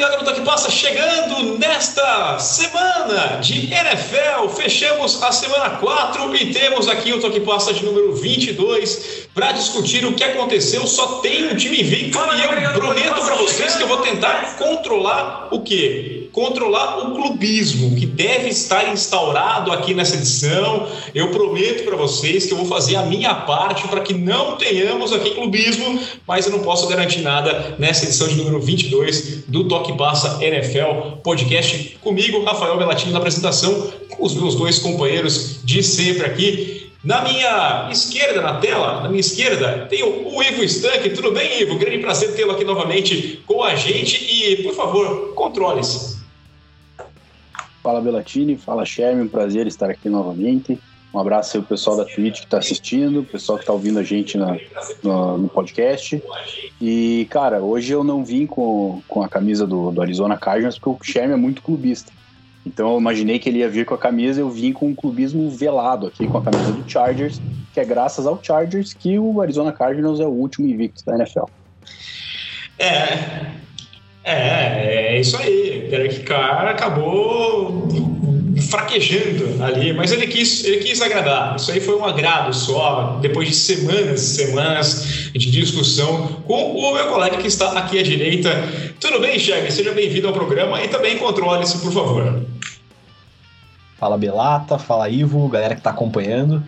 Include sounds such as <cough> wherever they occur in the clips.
ligado no Toque Passa, chegando nesta semana de NFL. Fechamos a semana 4 e temos aqui o Toque Passa de número 22 para discutir o que aconteceu. Só tem um time invicto e eu prometo para vocês que eu vou tentar controlar o quê? Controlar o clubismo que deve estar instaurado aqui nessa edição. Eu prometo para vocês que eu vou fazer a minha parte para que não tenhamos aqui clubismo, mas eu não posso garantir nada nessa edição de número 22 do Toque Passa NFL podcast comigo, Rafael Belatini na apresentação, com os meus dois companheiros de sempre aqui. Na minha esquerda, na tela, na minha esquerda, tem o, Ivo Stank. Tudo bem, Ivo? Grande prazer tê-lo aqui novamente com a gente. E, por favor, controle-se. Fala Belatini, fala Sherman, prazer estar aqui novamente. Um abraço aí ao pessoal da Twitch que está assistindo, o pessoal que está ouvindo a gente na, no, no, podcast. E, cara, hoje eu não vim com, com a camisa do, do Arizona Cardinals porque o Sherman é muito clubista. Então eu imaginei que ele ia vir com a camisa, eu vim com um clubismo velado aqui com a camisa do Chargers, que é graças ao Chargers que o Arizona Cardinals é o último invicto da NFL. É, é, é isso aí. Derek Carr acabou fraquejando ali, mas ele quis, ele quis agradar. Isso aí foi um agrado só, depois de semanas e semanas de discussão com o meu colega que está aqui à direita. Tudo bem, Cheg? Seja bem-vindo ao programa e também controle-se, por favor. Fala Belata, fala Ivo, galera que está acompanhando.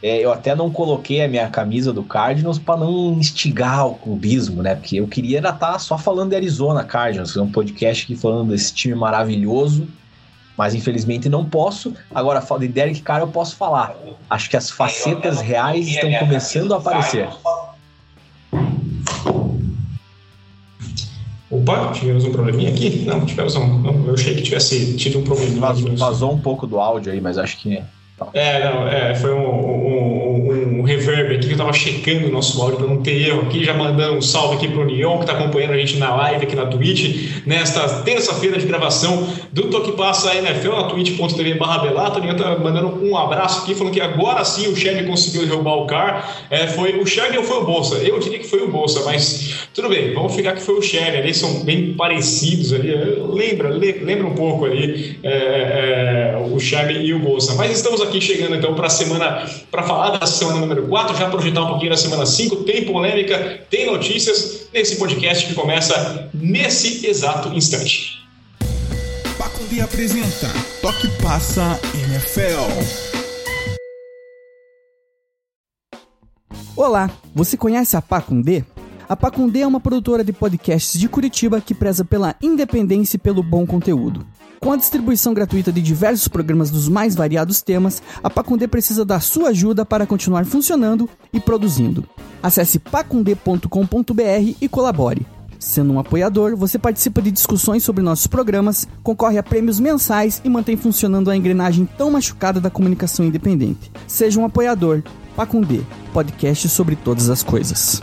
É, eu até não coloquei a minha camisa do Cardinals para não instigar o clubismo, né? Porque eu queria estar tá só falando de Arizona Cardinals, um podcast aqui falando desse time maravilhoso, mas infelizmente não posso. Agora, de Derek Carr eu posso falar. Acho que as facetas reais estão começando a aparecer. Opa, tivemos um probleminha aqui? Não, tivemos um. Não, eu achei que tivesse tido um problema. Vazou, vazou um pouco do áudio aí, mas acho que é, não, é, foi um, um, um, reverb aqui que eu tava checando o nosso áudio para não ter erro aqui, já mandando um salve aqui pro Neon, que tá acompanhando a gente na live aqui na Twitch, nesta terça-feira de gravação do Toque Passa NFL na twitch.tv barra Belato. O Neon tá mandando um abraço aqui, falando que agora sim o Chevy conseguiu derrubar o car. É, foi o Chevy ou foi o Bolsa? Eu diria que foi o Bolsa, mas tudo bem, vamos ficar que foi o Chevy. Eles são bem parecidos ali, lembra, lembra um pouco ali é, é, o Chevy e o Bolsa. Mas estamos aqui aqui chegando então para a semana, para falar da semana número 4, já projetar um pouquinho da semana 5. Tem polêmica, tem notícias nesse podcast que começa nesse exato instante. Pacundê apresenta Toque Passa NFL. Olá, você conhece a Pacundê? A Pacundê é uma produtora de podcasts de Curitiba que preza pela independência e pelo bom conteúdo. Com a distribuição gratuita de diversos programas dos mais variados temas, a Pacundê precisa da sua ajuda para continuar funcionando e produzindo. Acesse pacundê.com.br e colabore. Sendo um apoiador, você participa de discussões sobre nossos programas, concorre a prêmios mensais e mantém funcionando a engrenagem tão machucada da comunicação independente. Seja um apoiador. Pacundê, podcast sobre todas as coisas.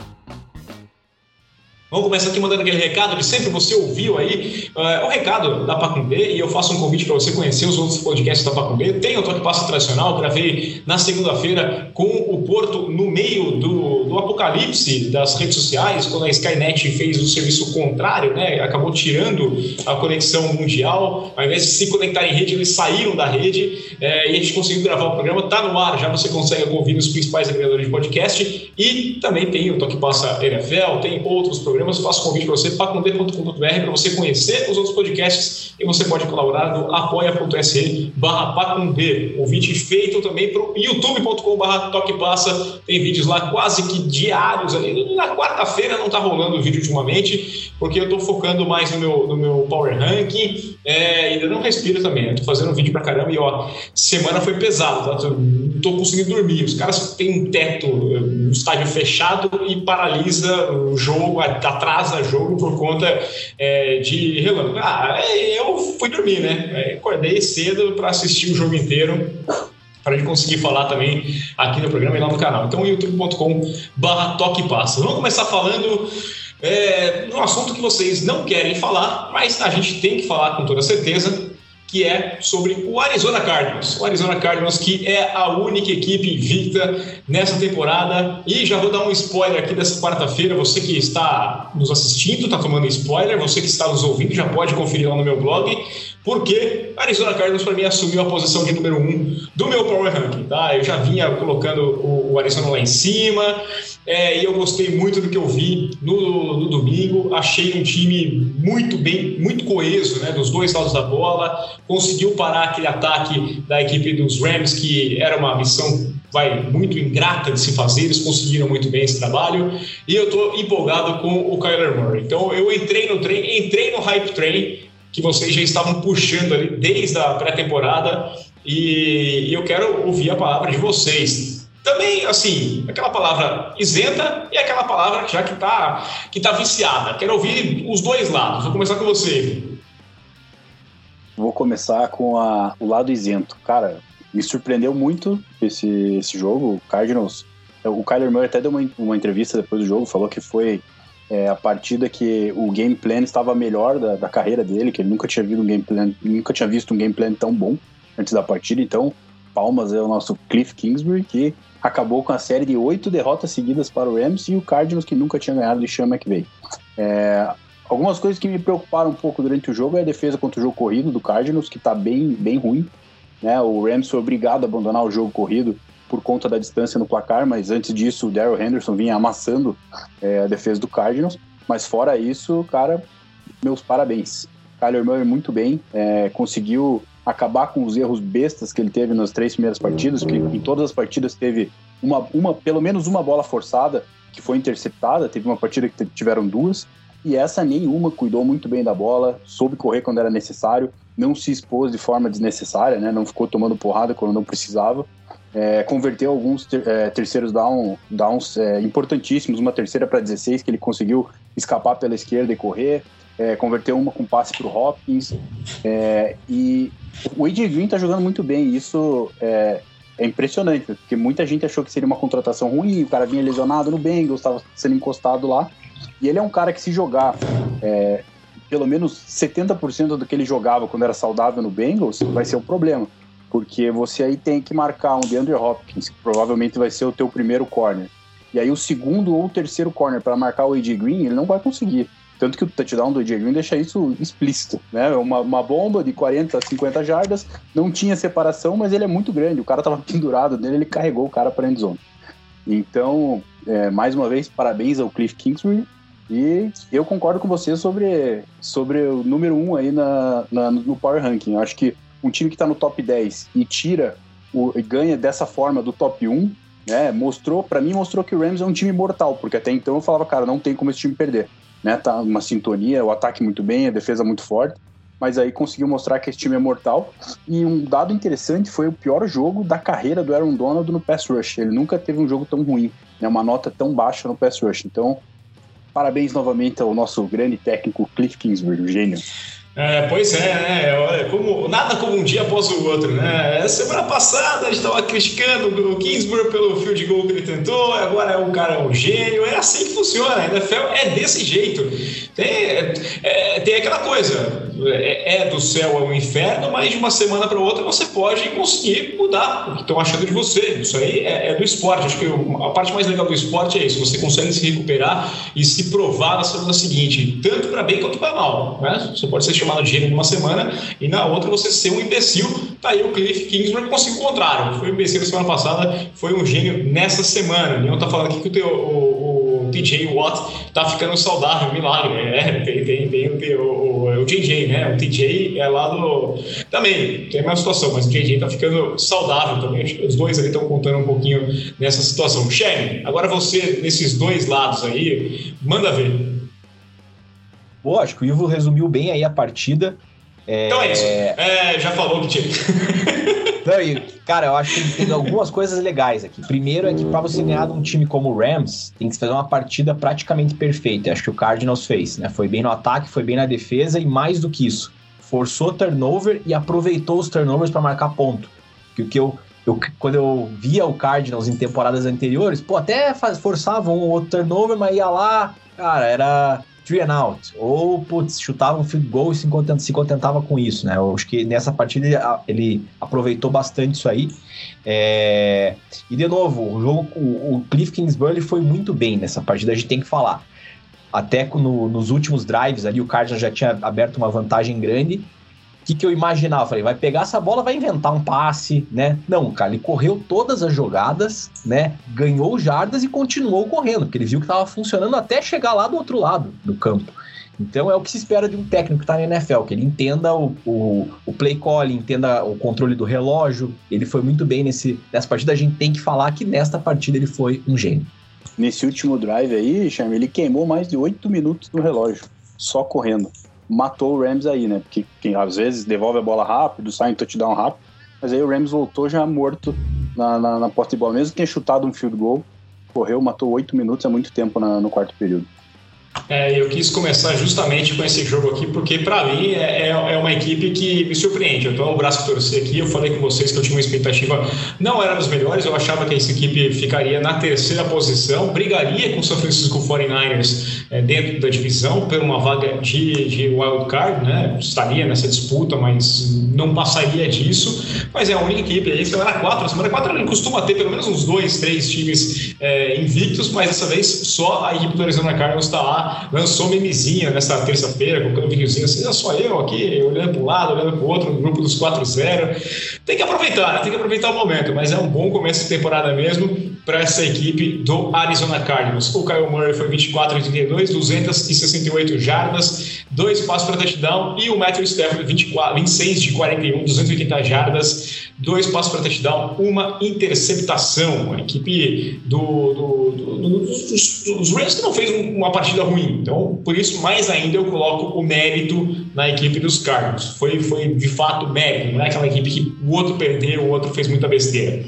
Vamos começar aqui mandando aquele recado que sempre você ouviu aí. Uh, o recado da Pacumbê e eu faço um convite para você conhecer os outros podcasts da Pacumbê. Tem o Toque Passo Tradicional, gravei na segunda-feira com o Porto no meio do, do apocalipse das redes sociais, quando a Skynet fez o serviço contrário, né? Acabou tirando a conexão mundial. Ao invés de se conectar em rede, eles saíram da rede é, e a gente conseguiu gravar o programa. Tá no ar, já você consegue ouvir nos principais agregadores de podcast. E também tem o Toque Passa NFL, tem outros programas programas, faço convite para você, pacundê.com.br, para você conhecer os outros podcasts e você pode colaborar no apoia.se barra pacundê. Convite feito também para o youtube.com barra toquepassa, tem vídeos lá quase que diários ali. Na quarta-feira não está rolando vídeo ultimamente, porque eu estou focando mais no meu, no meu Power Ranking, é, ainda não respiro também, estou fazendo vídeo para caramba e ó, semana foi pesado, tá? não estou conseguindo dormir, os caras têm um teto, um estádio fechado e paralisa o jogo, atrasa jogo por conta é, de relâmpago. Ah, é, eu fui dormir, né? É, acordei cedo para assistir o jogo inteiro para a gente conseguir falar também aqui no programa e lá no canal. Então, youtube.com barra toque passa. Vamos começar falando é, um assunto que vocês não querem falar, mas a gente tem que falar com toda certeza, que é sobre o Arizona Cardinals. O Arizona Cardinals que é a única equipe invicta nessa temporada. E já vou dar um spoiler aqui dessa quarta-feira. Você que está nos assistindo, está tomando spoiler. Você que está nos ouvindo já pode conferir lá no meu blog. Porque Arizona Cardinals para mim assumiu a posição de número um do meu Power Ranking. Tá? Eu já vinha colocando o, Arizona lá em cima. É, e eu gostei muito do que eu vi no, no, domingo. Achei um time muito bem, muito coeso, né, dos dois lados da bola. Conseguiu parar aquele ataque da equipe dos Rams, que era uma missão vai muito ingrata de se fazer. Eles conseguiram muito bem esse trabalho. E eu estou empolgado com o Kyler Murray. Então eu entrei no trem, entrei no hype train que vocês já estavam puxando ali desde a pré-temporada. E eu quero ouvir a palavra de vocês também, assim, aquela palavra isenta e aquela palavra já que está que tá viciada. Quero ouvir os dois lados. Vou começar com você. Vou começar com a, o lado isento. Cara, me surpreendeu muito esse, esse jogo. O Cardinals, o Kyler Murray até deu uma, uma entrevista depois do jogo, falou que foi é, a partida que o game plan estava melhor da, da carreira dele, que ele nunca tinha visto um game plan, nunca tinha visto um game plan tão bom antes da partida. Então, palmas é o nosso Cliff Kingsbury, que acabou com a série de oito derrotas seguidas para o Rams e o Cardinals, que nunca tinha ganhado de Sean McVay. É, algumas coisas que me preocuparam um pouco durante o jogo é a defesa contra o jogo corrido do Cardinals, que está bem, bem ruim. Né? O Rams foi obrigado a abandonar o jogo corrido por conta da distância no placar, mas antes disso o Daryl Henderson vinha amassando é, a defesa do Cardinals. Mas fora isso, cara, meus parabéns. Kyler Murray muito bem, é, conseguiu acabar com os erros bestas que ele teve nas três primeiras partidas, que em todas as partidas teve uma, uma pelo menos uma bola forçada que foi interceptada, teve uma partida que tiveram duas, e essa nenhuma cuidou muito bem da bola, soube correr quando era necessário, não se expôs de forma desnecessária, né? não ficou tomando porrada quando não precisava, é, converteu alguns ter, é, terceiros down, downs é, importantíssimos, uma terceira para 16 que ele conseguiu escapar pela esquerda e correr, é, converteu uma com passe para o Hopkins, é, e o AJ Green tá jogando muito bem, isso é, é, impressionante, porque muita gente achou que seria uma contratação ruim, o cara vinha lesionado no Bengals, estava sendo encostado lá, e ele é um cara que se jogar pelo menos 70% do que ele jogava quando era saudável no Bengals, vai ser um problema, porque você aí tem que marcar um DeAndre Hopkins, que provavelmente vai ser o teu primeiro corner, e aí o segundo ou terceiro corner para marcar o AJ Green, ele não vai conseguir. Tanto que o touchdown do AJ Green deixa isso explícito, né? Uma, uma bomba de 40, 50 jardas, não tinha separação, mas ele é muito grande. O cara tava <laughs> pendurado nele, ele carregou o cara para a. Então, é, mais uma vez, parabéns ao Cliff Kingsbury. E eu concordo com você sobre, sobre o número 1 um aí na, na, no Power Ranking. Eu acho que um time que está no top 10 e tira o, e ganha dessa forma do top 1, né? Mostrou, para mim, mostrou que o Rams é um time mortal, porque até então eu falava, cara, não tem como esse time perder né? Tá uma sintonia, o ataque muito bem, a defesa muito forte. Mas aí conseguiu mostrar que esse time é mortal. E um dado interessante foi o pior jogo da carreira do Aaron Donald no pass rush. Ele nunca teve um jogo tão ruim, né? Uma nota tão baixa no pass rush. Então, parabéns novamente ao nosso grande técnico Cliff Kingsbury, o gênio. É, pois é, né? Como, nada como um dia após o outro, né? Semana passada a gente estava criticando o Kingsbury pelo field goal que ele tentou, agora é um cara um gênio, é assim que funciona. A NFL é desse jeito. Tem, é, é tem aquela coisa, é, é do céu ao inferno, mas de uma semana para outra você pode conseguir mudar o que estão achando de você. Isso aí é, é do esporte. Acho que a parte mais legal do esporte é isso: você consegue se recuperar e se provar na semana seguinte, tanto para bem quanto para mal. Né? Você pode ser chamado de gênio numa semana e na outra você ser um imbecil. Tá aí o Cliff Kingsbury conseguiu o contrário. Foi um imbecil na semana passada, foi um gênio nessa semana. não tá falando aqui que o, teu, o TJ Watt tá ficando saudável, milagre. É, tem, tem, tem, tem o, o, o né? O TJ é lá do. Também, tem a mesma situação, mas o JJ tá ficando saudável também. Os dois ali estão contando um pouquinho nessa situação. Sherry, agora você, nesses dois lados aí, manda ver. Que o Ivo resumiu bem aí a partida. É... Então é isso. É, já falou que tinha. <laughs> Não, e, cara, eu acho que tem algumas coisas legais aqui. Primeiro é que para você ganhar de um time como o Rams, tem que fazer uma partida praticamente perfeita. Acho que o Cardinals fez, né? Foi bem no ataque, foi bem na defesa e mais do que isso, forçou turnover e aproveitou os turnovers para marcar ponto. Que o que eu, eu, quando eu via o Cardinals em temporadas anteriores, pô, até faz, forçava um outro turnover, mas ia lá, cara, era three and out, ou putz, chutava um field goal e se contentava, se contentava com isso, né? Eu acho que nessa partida ele, ele aproveitou bastante isso aí. É... E de novo, o jogo, o, o Cliff Kingsbury foi muito bem nessa partida, a gente tem que falar. Até no, nos últimos drives ali, o Cardinals já tinha aberto uma vantagem grande que, que eu imaginava? falei, vai pegar essa bola, vai inventar um passe, né? Não, cara, ele correu todas as jogadas, né? Ganhou jardas e continuou correndo, porque ele viu que estava funcionando até chegar lá do outro lado do campo. Então é o que se espera de um técnico que está na NFL, que ele entenda o, o, o play call, entenda o controle do relógio. Ele foi muito bem nesse, nessa partida. A gente tem que falar que nesta partida ele foi um gênio. Nesse último drive aí, Charme, ele queimou mais de oito minutos no relógio, só correndo matou o Rams aí, né? Porque quem, às vezes devolve a bola rápido, sai em touchdown rápido, mas aí o Rams voltou já morto na, na, na posse de bola, mesmo que tenha chutado um field goal, correu, matou oito minutos, é muito tempo na, no quarto período. É, eu quis começar justamente com esse jogo aqui, porque para mim é, é, é, uma equipe que me surpreende. Eu tô o braço torcer aqui, eu falei com vocês que eu tinha uma expectativa, não era dos melhores, eu achava que essa equipe ficaria na terceira posição, brigaria com o São Francisco 49ers é, dentro da divisão por uma vaga de, de wild card, né? Estaria nessa disputa, mas não passaria disso. Mas é a única equipe aí, semana 4, semana 4 ele costuma ter pelo menos uns dois, três times é, invictos, mas dessa vez só a equipe do Arizona Cardinals está lá lançou memezinha nessa terça-feira, colocando videozinho assim, só eu aqui, olhando para um lado, olhando para o outro, no grupo dos 4-0. Tem que aproveitar, né? tem que aproveitar o momento, mas é um bom começo de temporada mesmo para essa equipe do Arizona Cardinals. O Kyle Murray foi 24 de 32, 268 jardas, dois passos para touchdown e o Matthew Stafford 24, 26 de 41, 280 jardas, dois passos para touchdown, uma interceptação. A equipe do, do, do, do dos, dos Rams que não fez uma partida ruim. Então, por isso, mais ainda, eu coloco o mérito na equipe dos Cardinals. Foi, foi de fato mérito, não é aquela equipe que o outro perdeu, o outro fez muita besteira.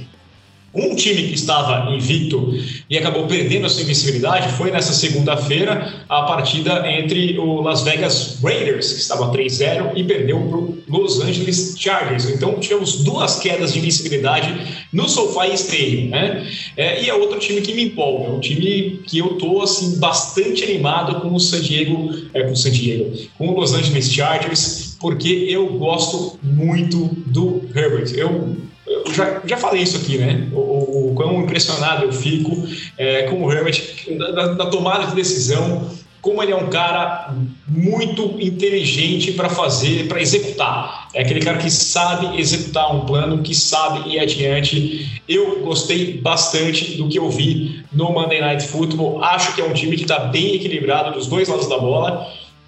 Um time que estava invicto e acabou perdendo a sua invencibilidade foi nessa segunda-feira a partida entre o Las Vegas Raiders, que estava 3-0, e perdeu para o Los Angeles Chargers. Então tivemos duas quedas de invencibilidade no SoFi Stadium. Né? É, e é outro time que me empolga, é um time que eu estou assim, bastante animado com o San Diego, é, com o San Diego, com o Los Angeles Chargers, porque eu gosto muito do Herbert. Eu eu já, já falei isso aqui, né? O, o quão impressionado eu fico é, com o Herbert na, na tomada de decisão, como ele é um cara muito inteligente para fazer, para executar. É aquele cara que sabe executar um plano, que sabe ir adiante. Eu gostei bastante do que eu vi no Monday Night Football. Acho que é um time que está bem equilibrado dos dois lados da bola.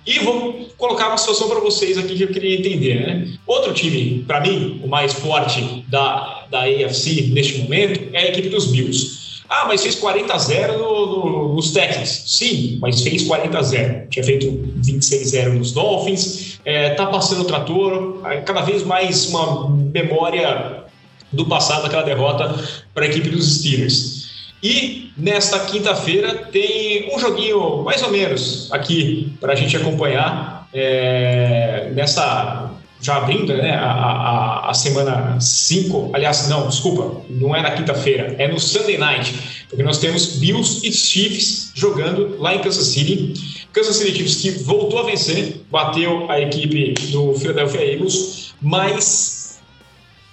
E vou colocar uma situação para vocês aqui que eu queria entender. Né? Outro time, para mim, o mais forte da, da AFC neste momento é a equipe dos Bills. Ah, mas fez 40 a 0 no, no, nos Texans. Sim, mas fez 40 a 0. Tinha feito 26 a 0 nos Dolphins. É, tá passando o trator. Cada vez mais uma memória do passado, daquela derrota para a equipe dos Steelers. E nesta quinta-feira tem um joguinho mais ou menos aqui para a gente acompanhar é, nessa já abrindo né, a, a, a semana 5, aliás, não, desculpa, não é na quinta-feira, é no Sunday Night, porque nós temos Bills e Chiefs jogando lá em Kansas City. Kansas City Chiefs que voltou a vencer, bateu a equipe do Philadelphia Eagles, mas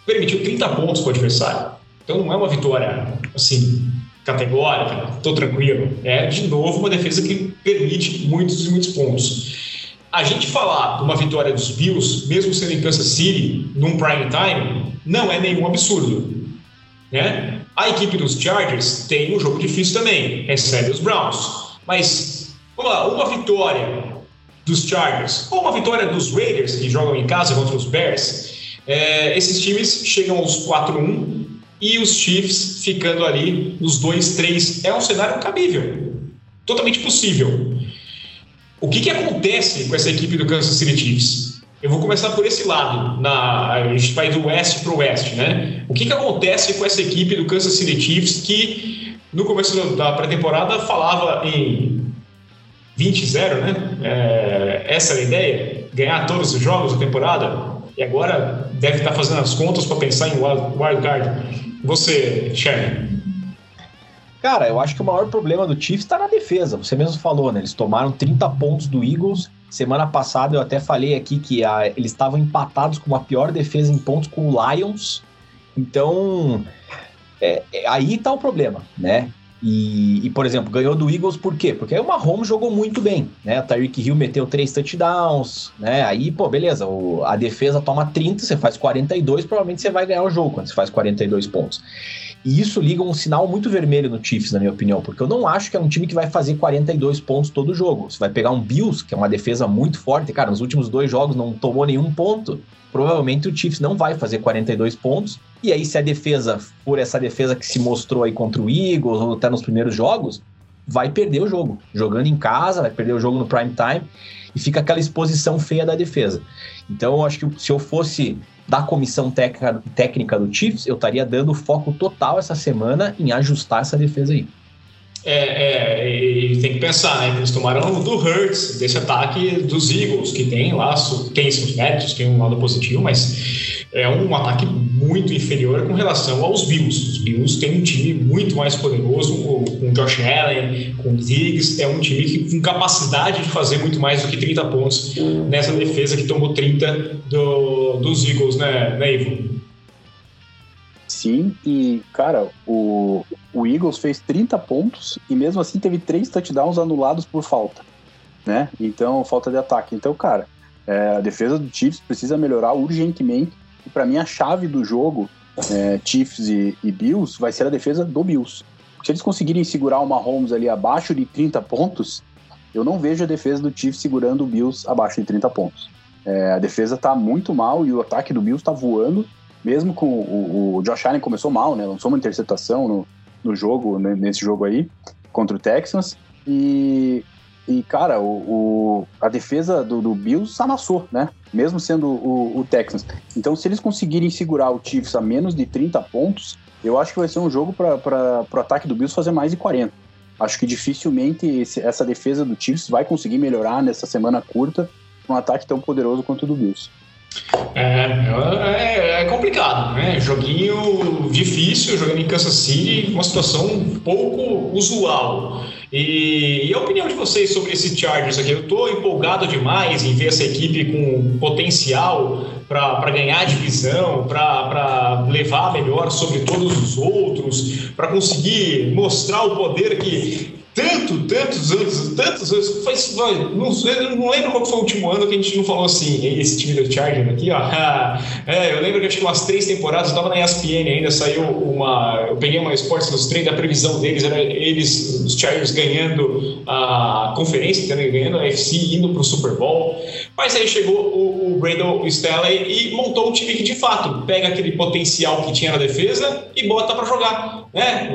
permitiu 30 pontos para o adversário. Então não é uma vitória assim categórica, estou tranquilo. É, de novo, uma defesa que permite muitos e muitos pontos. A gente falar de uma vitória dos Bills, mesmo sendo em Kansas City, num prime time, não é nenhum absurdo. Né? A equipe dos Chargers tem um jogo difícil também, recebe os Browns. Mas, vamos lá, uma vitória dos Chargers ou uma vitória dos Raiders, que jogam em casa contra os Bears, é, esses times chegam aos 4-1 e os Chiefs ficando ali nos 2-3. É um cenário cabível, totalmente possível. O que, que acontece com essa equipe do Kansas City Chiefs? Eu vou começar por esse lado, na, a gente vai do oeste para o oeste, né? O que, que acontece com essa equipe do Kansas City Chiefs que no começo da pré-temporada falava em 20-0, né? É, essa era a ideia? Ganhar todos os jogos da temporada? E agora deve estar fazendo as contas para pensar em wild, wild card. Você, Sherman. Cara, eu acho que o maior problema do Chiefs está na defesa. Você mesmo falou, né? Eles tomaram 30 pontos do Eagles. Semana passada eu até falei aqui que a, eles estavam empatados com a pior defesa em pontos com o Lions. Então, é, é, aí tá o problema, né? E, e, por exemplo, ganhou do Eagles por quê? Porque aí o Mahomes jogou muito bem, né? Tyreek Hill meteu três touchdowns, né? Aí, pô, beleza, o, a defesa toma 30, você faz 42, provavelmente você vai ganhar o jogo quando você faz 42 pontos. E isso liga um sinal muito vermelho no Chiefs, na minha opinião, porque eu não acho que é um time que vai fazer 42 pontos todo jogo. Você vai pegar um Bills, que é uma defesa muito forte, cara, nos últimos dois jogos não tomou nenhum ponto. Provavelmente o Chiefs não vai fazer 42 pontos. E aí, se a defesa for essa defesa que se mostrou aí contra o Eagles, ou até nos primeiros jogos, vai perder o jogo. Jogando em casa, vai perder o jogo no prime time e fica aquela exposição feia da defesa. Então, eu acho que se eu fosse da comissão técnica, técnica do Chiefs, eu estaria dando foco total essa semana em ajustar essa defesa aí. É, é, e tem que pensar, né? Eles tomaram do Hurts, desse ataque dos Eagles, que tem lá, tem seus méritos, tem um lado positivo, mas é um ataque muito inferior com relação aos Bills. Os Bills têm um time muito mais poderoso, com Josh Allen, com Diggs, é um time que, com capacidade de fazer muito mais do que 30 pontos nessa defesa que tomou 30 do, dos Eagles, né, né Ivo? Sim, e cara, o, o Eagles fez 30 pontos e mesmo assim teve três touchdowns anulados por falta, né? Então, falta de ataque. Então, cara, é, a defesa do Chiefs precisa melhorar urgentemente. E para mim, a chave do jogo, é, Chiefs e, e, Bills, vai ser a defesa do Bills. Se eles conseguirem segurar o Mahomes ali abaixo de 30 pontos, eu não vejo a defesa do Chiefs segurando o Bills abaixo de 30 pontos. É, a defesa tá muito mal e o ataque do Bills tá voando mesmo com o, o Josh Allen começou mal, né? Lançou uma interceptação no, no jogo, né? nesse jogo aí, contra o Texans. E, e cara, o, o a defesa do, do, Bills amassou, né? Mesmo sendo o, o Texans. Então, se eles conseguirem segurar o Chiefs a menos de 30 pontos, eu acho que vai ser um jogo para o ataque do Bills fazer mais de 40. Acho que dificilmente esse, essa defesa do Chiefs vai conseguir melhorar nessa semana curta um ataque tão poderoso quanto o do Bills. É, é, é, complicado, né? Joguinho difícil, jogando em Kansas City, uma situação pouco usual. E, e, a opinião de vocês sobre esse Chargers aqui? Eu estou empolgado demais em ver essa equipe com potencial para ganhar a divisão, para levar melhor sobre todos os outros, para conseguir mostrar o poder que tanto, tantos anos, tantos anos, faz, não, não lembro qual foi o último ano que a gente não falou assim, esse time do Charger aqui, ó. <laughs> É, eu lembro que acho que umas três temporadas, eu estava na ESPN ainda, saiu uma, eu peguei uma Sports treinos, a previsão deles era eles, os Chargers ganhando a conferência, ganhando a FC, indo para o Super Bowl, mas aí chegou o, o Brandon Staley e montou um time que de fato pega aquele potencial que tinha na defesa e bota para jogar, né?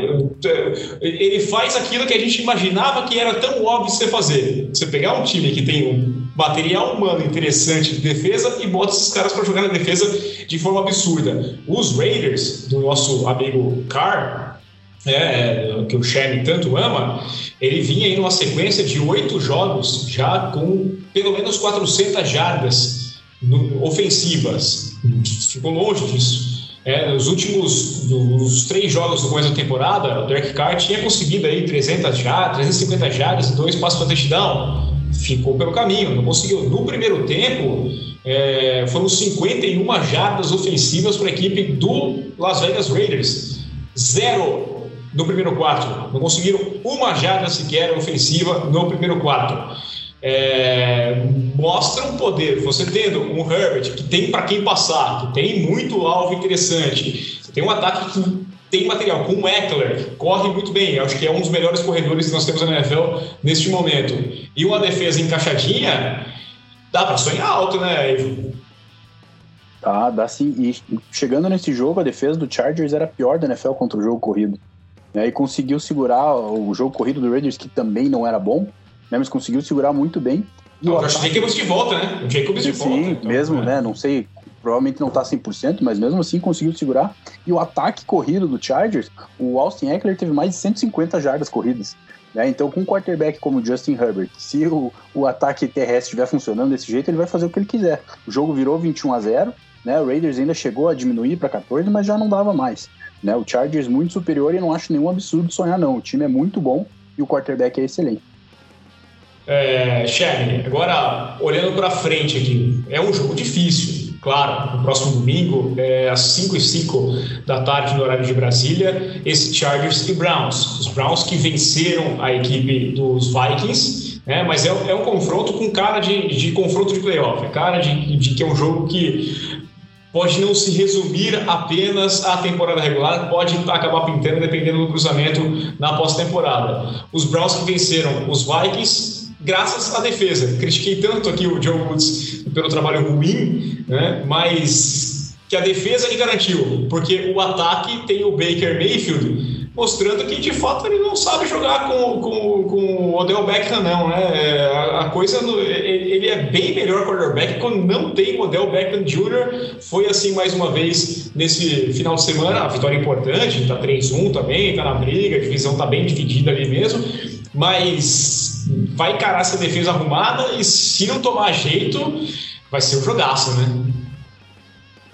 Ele faz aquilo que a gente imaginava que era tão óbvio você fazer. Você pegar um time que tem um material humano interessante de defesa e bota esses caras para jogar na defesa de forma absurda. Os Raiders, do nosso amigo Carr, é, é, que o Sherman tanto ama, ele vinha em uma sequência de oito jogos já com pelo menos 400 jardas ofensivas. Ficou longe disso. É, nos últimos nos três jogos do começo da temporada, o Derek Carr tinha conseguido aí 300 jardas, 350 jardas e dois passos para touchdown. Ficou pelo caminho, não conseguiu. No primeiro tempo, é, foram 51 jardas ofensivas para a equipe do Las Vegas Raiders. Zero no primeiro quarto. Não conseguiram uma jarda sequer ofensiva no primeiro quarto é, mostra um poder. Você tendo um Herbert que tem para quem passar, que tem muito alvo interessante, você tem um ataque que tem material, com o Eckler, corre muito bem, acho que é um dos melhores corredores que nós temos na NFL neste momento, e uma defesa encaixadinha, dá para sonhar alto, né, Ivo? Tá, dá sim. E chegando nesse jogo, a defesa do Chargers era pior da NFL contra o jogo corrido. Né, e conseguiu segurar o jogo corrido do Raiders, que também não era bom, né? Mas conseguiu segurar muito bem. E o ataque... Jacobs de volta, né? O Jacobs de volta. Sim, então, mesmo, é. né? Não sei, provavelmente não tá 100%, mas mesmo assim conseguiu segurar. E o ataque corrido do Chargers, o Austin Eckler teve mais de 150 jardas corridas. Né? Então, com um quarterback como o Justin Herbert, se o, o ataque terrestre estiver funcionando desse jeito, ele vai fazer o que ele quiser. O jogo virou 21 a 0 Né? O Raiders ainda chegou a diminuir para 14, mas já não dava mais. Né? O Chargers muito superior e não acho nenhum absurdo sonhar, não. O time é muito bom e o quarterback é excelente. É, agora olhando para frente aqui, é um jogo difícil, claro. No próximo domingo, é, às 5 e 5 da tarde, no horário de Brasília, esse Chargers e Browns. Os Browns que venceram a equipe dos Vikings, né, mas é, é um confronto com cara de, de confronto de playoff, é cara de, de que é um jogo que pode não se resumir apenas à temporada regular, pode acabar pintando dependendo do cruzamento na pós-temporada. Os Browns que venceram os Vikings, graças à defesa. Critiquei tanto aqui o Joe Woods pelo trabalho ruim, né? mas que a defesa lhe garantiu, porque o ataque tem o Baker Mayfield mostrando que de fato ele não sabe jogar com, com, com o Odell Beckham, não, né? É, a, a coisa, ele é bem melhor quarterback quando não tem o Odell Beckham Jr. Foi assim mais uma vez nesse final de semana, a vitória importante, tá 3-1 também, tá na briga, a divisão tá bem dividida ali mesmo, mas vai encarar essa defesa arrumada e se não tomar jeito, vai ser um jogaço, né?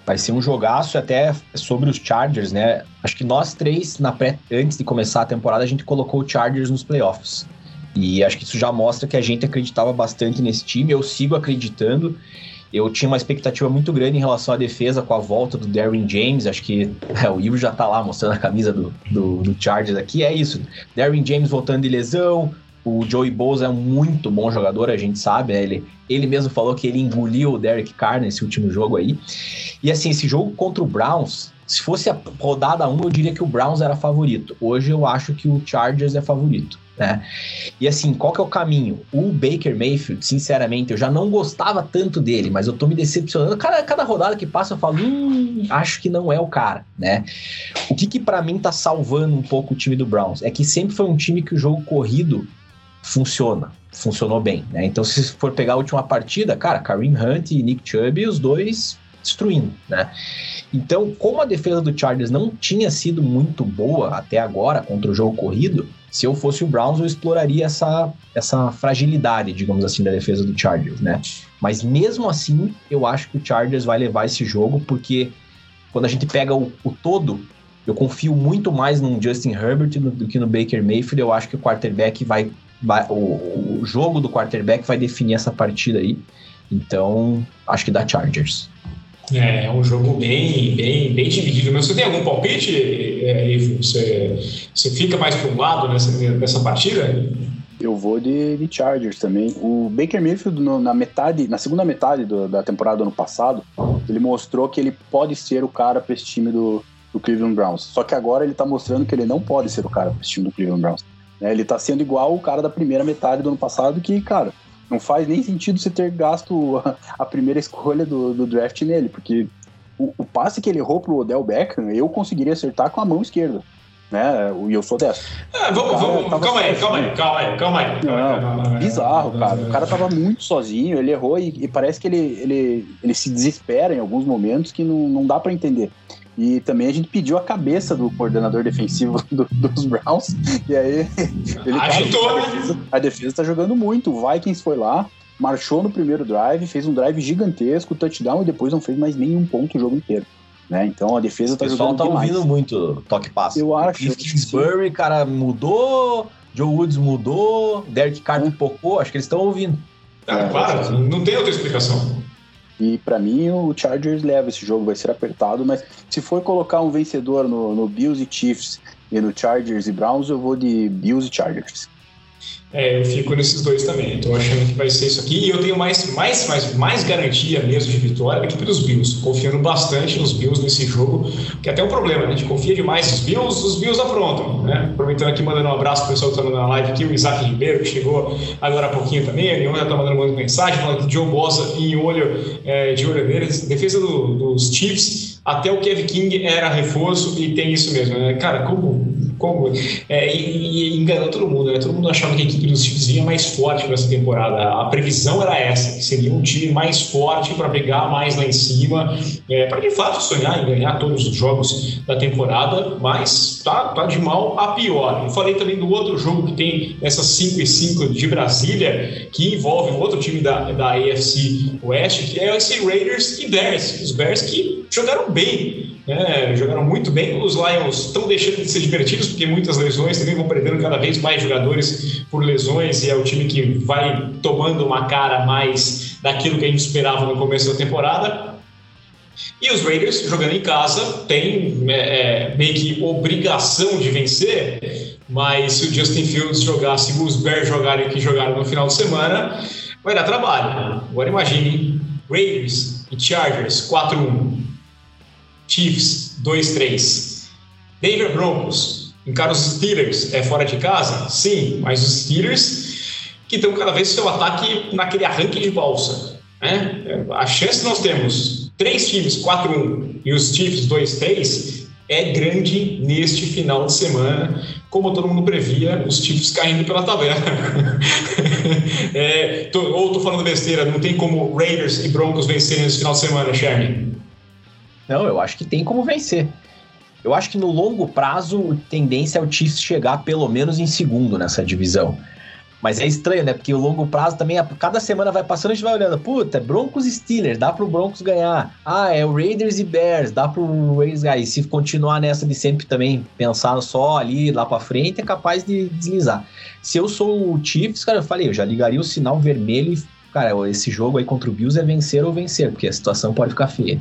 Vai ser um jogaço até sobre os Chargers, né? Acho que nós três, na pré, antes de começar a temporada, a gente colocou o Chargers nos playoffs. E acho que isso já mostra que a gente acreditava bastante nesse time. Eu sigo acreditando. Eu tinha uma expectativa muito grande em relação à defesa com a volta do Darren James. Acho que <laughs> é, o Ivo já tá lá mostrando a camisa do, do, do Chargers aqui. É isso. Darren James voltando de lesão, o Joey Bosa é um muito bom jogador, a gente sabe, né? ele, ele mesmo falou que ele engoliu o Derek Carr nesse último jogo aí. E assim, esse jogo contra o Browns, se fosse a rodada 1, eu diria que o Browns era favorito. Hoje eu acho que o Chargers é favorito. Né? E assim, qual que é o caminho? O Baker Mayfield, sinceramente, eu já não gostava tanto dele, mas eu tô me decepcionando. Cada, cada rodada que passa eu falo, hum, acho que não é o cara, né? O que que para mim tá salvando um pouco o time do Browns? É que sempre foi um time que o jogo corrido funciona, funcionou bem, né? Então, se for pegar a última partida, cara, Kareem Hunt e Nick Chubb, os dois destruindo, né? Então, como a defesa do Chargers não tinha sido muito boa até agora contra o jogo corrido, se eu fosse o Browns, eu exploraria essa, essa fragilidade, digamos assim, da defesa do Chargers, né? Mas mesmo assim, eu acho que o Chargers vai levar esse jogo, porque quando a gente pega o, o todo, eu confio muito mais no Justin Herbert do, do que no Baker Mayfield. Eu acho que o quarterback vai vai, o, o jogo do quarterback vai definir essa partida aí. Então, acho que dá Chargers. É, é um jogo bem, bem, bem dividido. Mas você tem algum palpite, é, Ivo? Você, você fica mais para um lado nessa, nessa partida? Eu vou de, de Chargers também. O Baker Mayfield, no, na metade, na segunda metade do, da temporada do ano passado, ele mostrou que ele pode ser o cara para esse time do, do Cleveland Browns. Só que agora ele tá mostrando que ele não pode ser o cara para esse time do Cleveland Browns. Né? Ele tá sendo igual o cara da primeira metade do ano passado, que, cara, não faz nem sentido você ter gasto a, primeira escolha do, do, draft nele, porque o, o, passe que ele errou pro Odell Beckham, eu conseguiria acertar com a mão esquerda. Né? E eu sou dessa. Ah, vamos, vamos, calma, aí, calma aí, calma aí, calma aí, calma aí. bizarro, cara. O cara tava muito sozinho, ele errou e, e, parece que ele, ele, ele se desespera em alguns momentos que não, não dá para entender. E também a gente pediu a cabeça do coordenador defensivo <laughs> do, dos Browns. E aí ele Agitou, cara, a, defesa, a defesa tá jogando muito. O Vikings foi lá, marchou no primeiro drive, fez um drive gigantesco, touchdown e depois não fez mais nenhum ponto o jogo inteiro. Né? Então a defesa tá jogando demais. O pessoal tá ouvindo muito toque passo. Eu acho. Cliff Kingsbury, cara, mudou, Joe Woods mudou, Derek Carr é. pipocou, acho que eles estão ouvindo. É, claro, não tem outra explicação. E para mim o Chargers leva esse jogo, vai ser apertado, mas se for colocar um vencedor no, no Bills e Chiefs e no Chargers e Browns, eu vou de Bills e Chargers. É, eu fico nesses dois também. Estou achando que vai ser isso aqui. E eu tenho mais, mais, mais, mais garantia mesmo de vitória da equipe dos Bills. Confiando bastante nos Bills nesse jogo, que é até um problema, né? A gente confia demais nos Bills, os Bills aprontam, né? Aproveitando aqui, mandando um abraço para o pessoal que está mandando na live aqui, o Isaac Ribeiro, que chegou agora há pouquinho também. A Leon já está mandando uma mensagem, falando que Joe Bosa em olho, é, de olho deles. Defesa do, dos Chiefs, até o Kevin King era reforço e tem isso mesmo, né? Cara, como como é, e, e, enganou todo mundo, né? Todo mundo achava que a equipe dos Chiefs vinha mais forte para essa temporada. A previsão era essa, que seria um time mais forte para brigar mais lá em cima, é, para de fato sonhar em ganhar todos os jogos da temporada, mas tá, tá de mal a pior. Eu falei também do outro jogo que tem essas 5 e 5 de Brasília, que envolve um outro time da, da AFC West, que é esse Raiders e Bears. Os Bears que jogaram bem né, jogaram muito bem. Os Lions estão deixando de ser divertidos porque muitas lesões também vão perdendo cada vez mais jogadores por lesões e é o time que vai tomando uma cara mais daquilo que a gente esperava no começo da temporada. E os Raiders, jogando em casa, têm é, é meio que obrigação de vencer, mas se o Justin Fields jogar, se os Bears jogarem o que jogaram no final de semana, vai dar trabalho. Agora imagine Raiders e Chargers 4-1. Chiefs 2-3. Denver Broncos encara os Steelers é fora de casa? Sim, mas os Steelers que estão cada vez seu ataque naquele arranque de balsa. Né? A chance que nós temos, três times 4-1 e os Chiefs 2-3, é grande neste final de semana, como todo mundo previa, os Chiefs caindo pela tabela. <laughs> é, tô, ou estou falando besteira, não tem como Raiders e Broncos vencerem nesse final de semana, Sherman? Não, eu acho que tem como vencer. Eu acho que no longo prazo, a tendência é o Chiefs chegar pelo menos em segundo nessa divisão. Mas é estranho, né? Porque o longo prazo também, cada semana vai passando, a gente vai olhando, puta, é Broncos e Steelers, dá pro Broncos ganhar. Ah, é o Raiders e Bears, dá pro Raiders ganhar. E se continuar nessa de sempre também pensar só ali, lá pra frente, é capaz de deslizar. Se eu sou o Chiefs, cara, eu falei, eu já ligaria o sinal vermelho e, cara, esse jogo aí contra o Bills é vencer ou vencer, porque a situação pode ficar feia.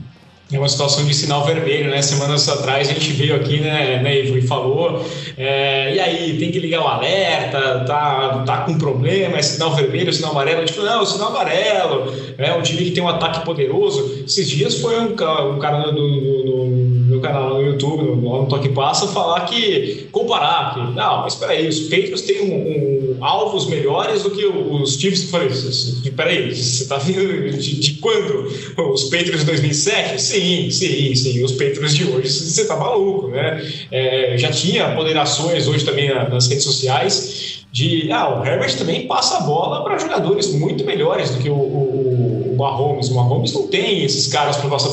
É uma situação de sinal vermelho, né? Semanas atrás a gente veio aqui, né, né Ivo, e falou, é, e aí, tem que ligar o alerta, tá, tá com problema, é sinal vermelho, sinal amarelo? Falou, não, sinal amarelo, é um time que tem um ataque poderoso. Esses dias foi um, um cara do, do, do meu canal no YouTube, no, no Toque Passa, falar que, comparar, que, não, mas peraí, os Patriots têm um, um, alvos melhores do que os Chiefs. Eu falei, peraí, você tá vindo de, de quando? Os Patriots de 2007? Sim, sim, sim, os Patriots de hoje, você tá maluco, né? É, já tinha moderações hoje também nas redes sociais de, ah, o Herbert também passa a bola para jogadores muito melhores do que o, o, o Mahomes. O Mahomes não tem esses caras para passar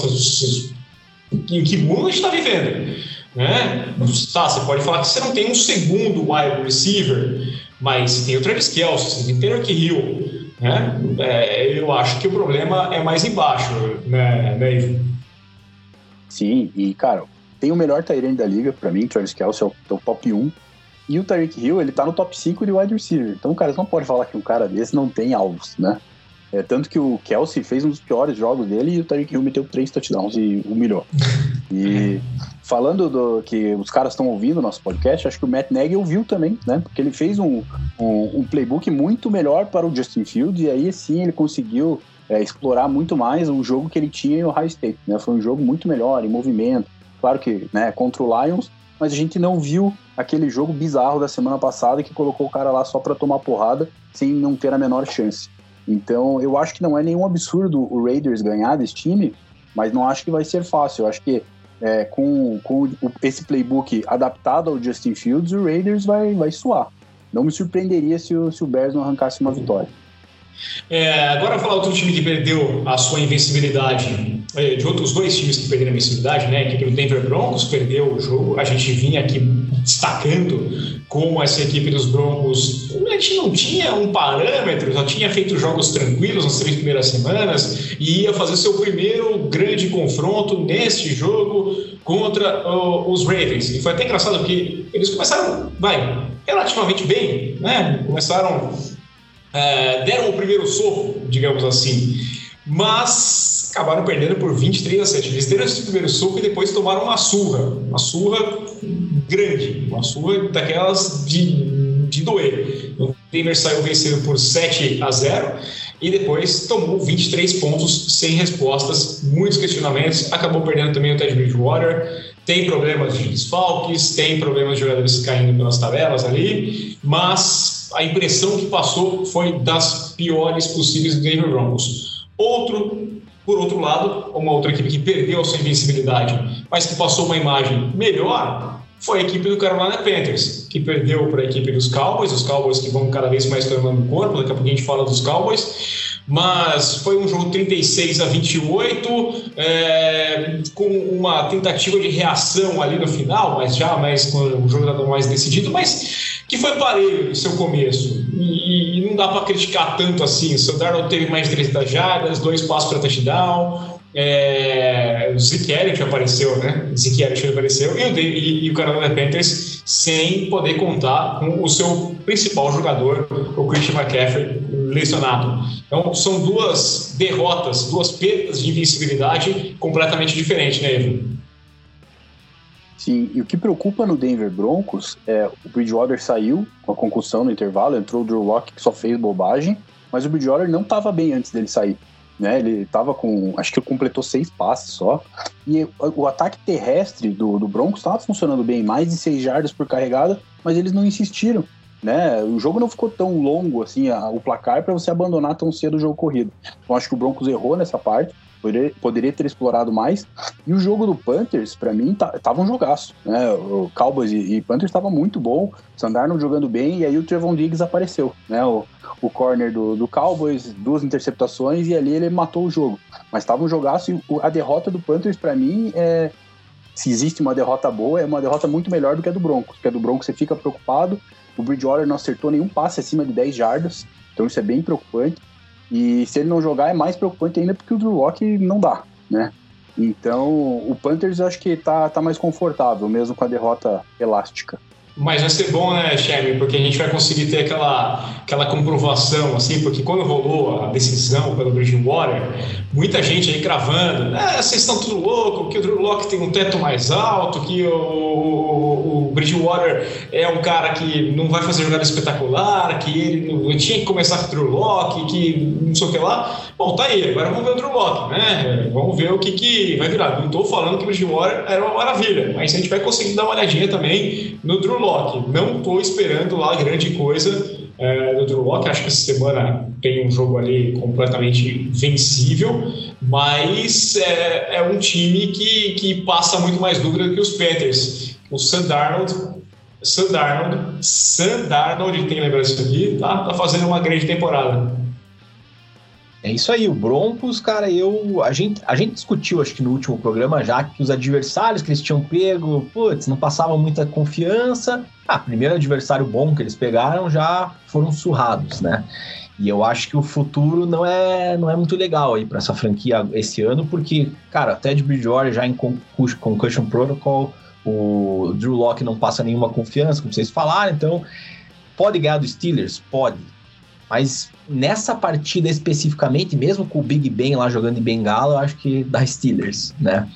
em que mundo a gente está vivendo. Né? Tá, você pode falar que você não tem um segundo wide receiver, mas tem o Travis Kelce, você tem o Taylor Hill. Né? É, eu acho que o problema é mais embaixo, né, né? Sim, e cara, tem o melhor Tyrene da liga, para mim, Travis Kelce é o, é o top 1. E o Tyreek Hill, ele tá no top 5 de wide receiver. Então, cara, você não pode falar que um cara desse não tem alvos, né? É, tanto que o Kelsey fez um dos piores jogos dele e o Tyreek Hill meteu três touchdowns e humilhou. E <laughs> falando do que os caras estão ouvindo o nosso podcast, acho que o Matt Nagy ouviu também, né? Porque ele fez um, um, um playbook muito melhor para o Justin Fields e aí sim ele conseguiu é, explorar muito mais o jogo que ele tinha em Ohio State. Né? Foi um jogo muito melhor, em movimento. Claro que né, contra o Lions, mas a gente não viu aquele jogo bizarro da semana passada que colocou o cara lá só para tomar porrada sem não ter a menor chance. Então, eu acho que não é nenhum absurdo o Raiders ganhar desse time, mas não acho que vai ser fácil. Eu acho que é, com, com esse playbook adaptado ao Justin Fields, o Raiders vai, vai suar. Não me surpreenderia se o, se o Bears não arrancasse uma vitória. É, agora falar outro time que perdeu a sua invencibilidade, é, de outros dois times que perderam a invencibilidade, né? Que o Denver Broncos perdeu o jogo. A gente vinha aqui destacando como essa equipe dos Broncos, a gente não tinha um parâmetro, já tinha feito jogos tranquilos nas três primeiras semanas e ia fazer seu primeiro grande confronto neste jogo contra uh, os Ravens. E foi até engraçado porque eles começaram, vai, relativamente bem, né? Começaram é, deram o primeiro soco, digamos assim, mas acabaram perdendo por 23 a 7. Eles deram esse primeiro soco e depois tomaram uma surra, uma surra grande, uma surra daquelas de, de doer. O Denver saiu vencendo por 7 a 0 e depois tomou 23 pontos sem respostas, muitos questionamentos, acabou perdendo também o Ted Bridgewater, tem problemas de desfalques, tem problemas de jogadores caindo pelas tabelas ali, mas a impressão que passou foi das piores possíveis do Denver Broncos. Outro, por outro lado, uma outra equipe que perdeu a sua invencibilidade, mas que passou uma imagem melhor, foi a equipe do Carolina Panthers, que perdeu para a equipe dos Cowboys, os Cowboys que vão cada vez mais tornando corpo, daqui a pouco a gente fala dos Cowboys mas foi um jogo 36 a 28, é, com uma tentativa de reação ali no final, mas já mais com o jogo estava mais decidido, mas que foi parelho no seu começo. E, e não dá para criticar tanto assim. O Darnold teve mais 30 jardas, dois passos para touchdown, é, Zeke Elliott apareceu, né? Zeke Elliott apareceu e o, e, e o Carolina Panthers sem poder contar com o seu principal jogador, o Christian McCaffrey, lesionado. Então, são duas derrotas, duas perdas de invencibilidade completamente diferentes, né? Sim, e o que preocupa no Denver Broncos é o Bridgewater saiu com a concussão no intervalo, entrou o Drew Locke que só fez bobagem, mas o Bridgewater não estava bem antes dele sair né? Ele tava com, acho que ele completou seis passes só. E o ataque terrestre do, do Broncos estava funcionando bem, mais de seis jardas por carregada, mas eles não insistiram. Né? O jogo não ficou tão longo assim, a, o placar, para você abandonar tão cedo o jogo corrido. Então acho que o Broncos errou nessa parte, poderia, poderia ter explorado mais. E o jogo do Panthers, para mim, tá, tava um jogaço. Né? O Cowboys e, e Panthers estava muito bom, Sandarno jogando bem, e aí o Trevon Diggs apareceu. Né? O, o corner do, do Cowboys, duas interceptações, e ali ele matou o jogo. Mas tava um jogaço e a derrota do Panthers, para mim, é. Se existe uma derrota boa, é uma derrota muito melhor do que a do Broncos. Porque a do Broncos você fica preocupado. O Bridgewater não acertou nenhum passe acima de 10 jardas. Então isso é bem preocupante. E se ele não jogar, é mais preocupante ainda porque o Drew Locke não dá, né? Então, o Panthers eu acho que tá, tá mais confortável, mesmo com a derrota elástica. Mas vai ser bom, né, Chevy? Porque a gente vai conseguir ter aquela, aquela comprovação, assim, porque quando rolou a decisão pelo Bridgewater, muita gente aí cravando, ah, vocês estão tudo louco, que o Drew Locke tem um teto mais alto, que o, o, o Bridgewater é um cara que não vai fazer jogada espetacular, que ele não, tinha que começar com o Drew Locke, que não sei o que lá. Bom, tá aí, agora vamos ver o Drew Locke, né? Vamos ver o que, que vai virar. Não estou falando que o Bridgewater era uma maravilha, mas a gente vai conseguir dar uma olhadinha também no Drew Locke. Não estou esperando lá grande coisa é, do Drew Locke. Acho que essa semana tem um jogo ali completamente vencível, mas é, é um time que, que passa muito mais dúvida que os Panthers. O Sam Darnold Sam Darnold, Sam Darnold, tem que lembrar aqui, tá, tá fazendo uma grande temporada. É isso aí, o Broncos, cara, eu. A gente, a gente discutiu, acho que no último programa já, que os adversários que eles tinham pego, putz, não passavam muita confiança. Ah, primeiro adversário bom que eles pegaram já foram surrados, né? E eu acho que o futuro não é, não é muito legal aí para essa franquia esse ano, porque, cara, até de Bridgewater já em Concussion Protocol, o Drew Locke não passa nenhuma confiança, como vocês falaram, então pode ganhar do Steelers? Pode. Mas nessa partida especificamente, mesmo com o Big Ben lá jogando em Bengala, eu acho que dá Steelers, né?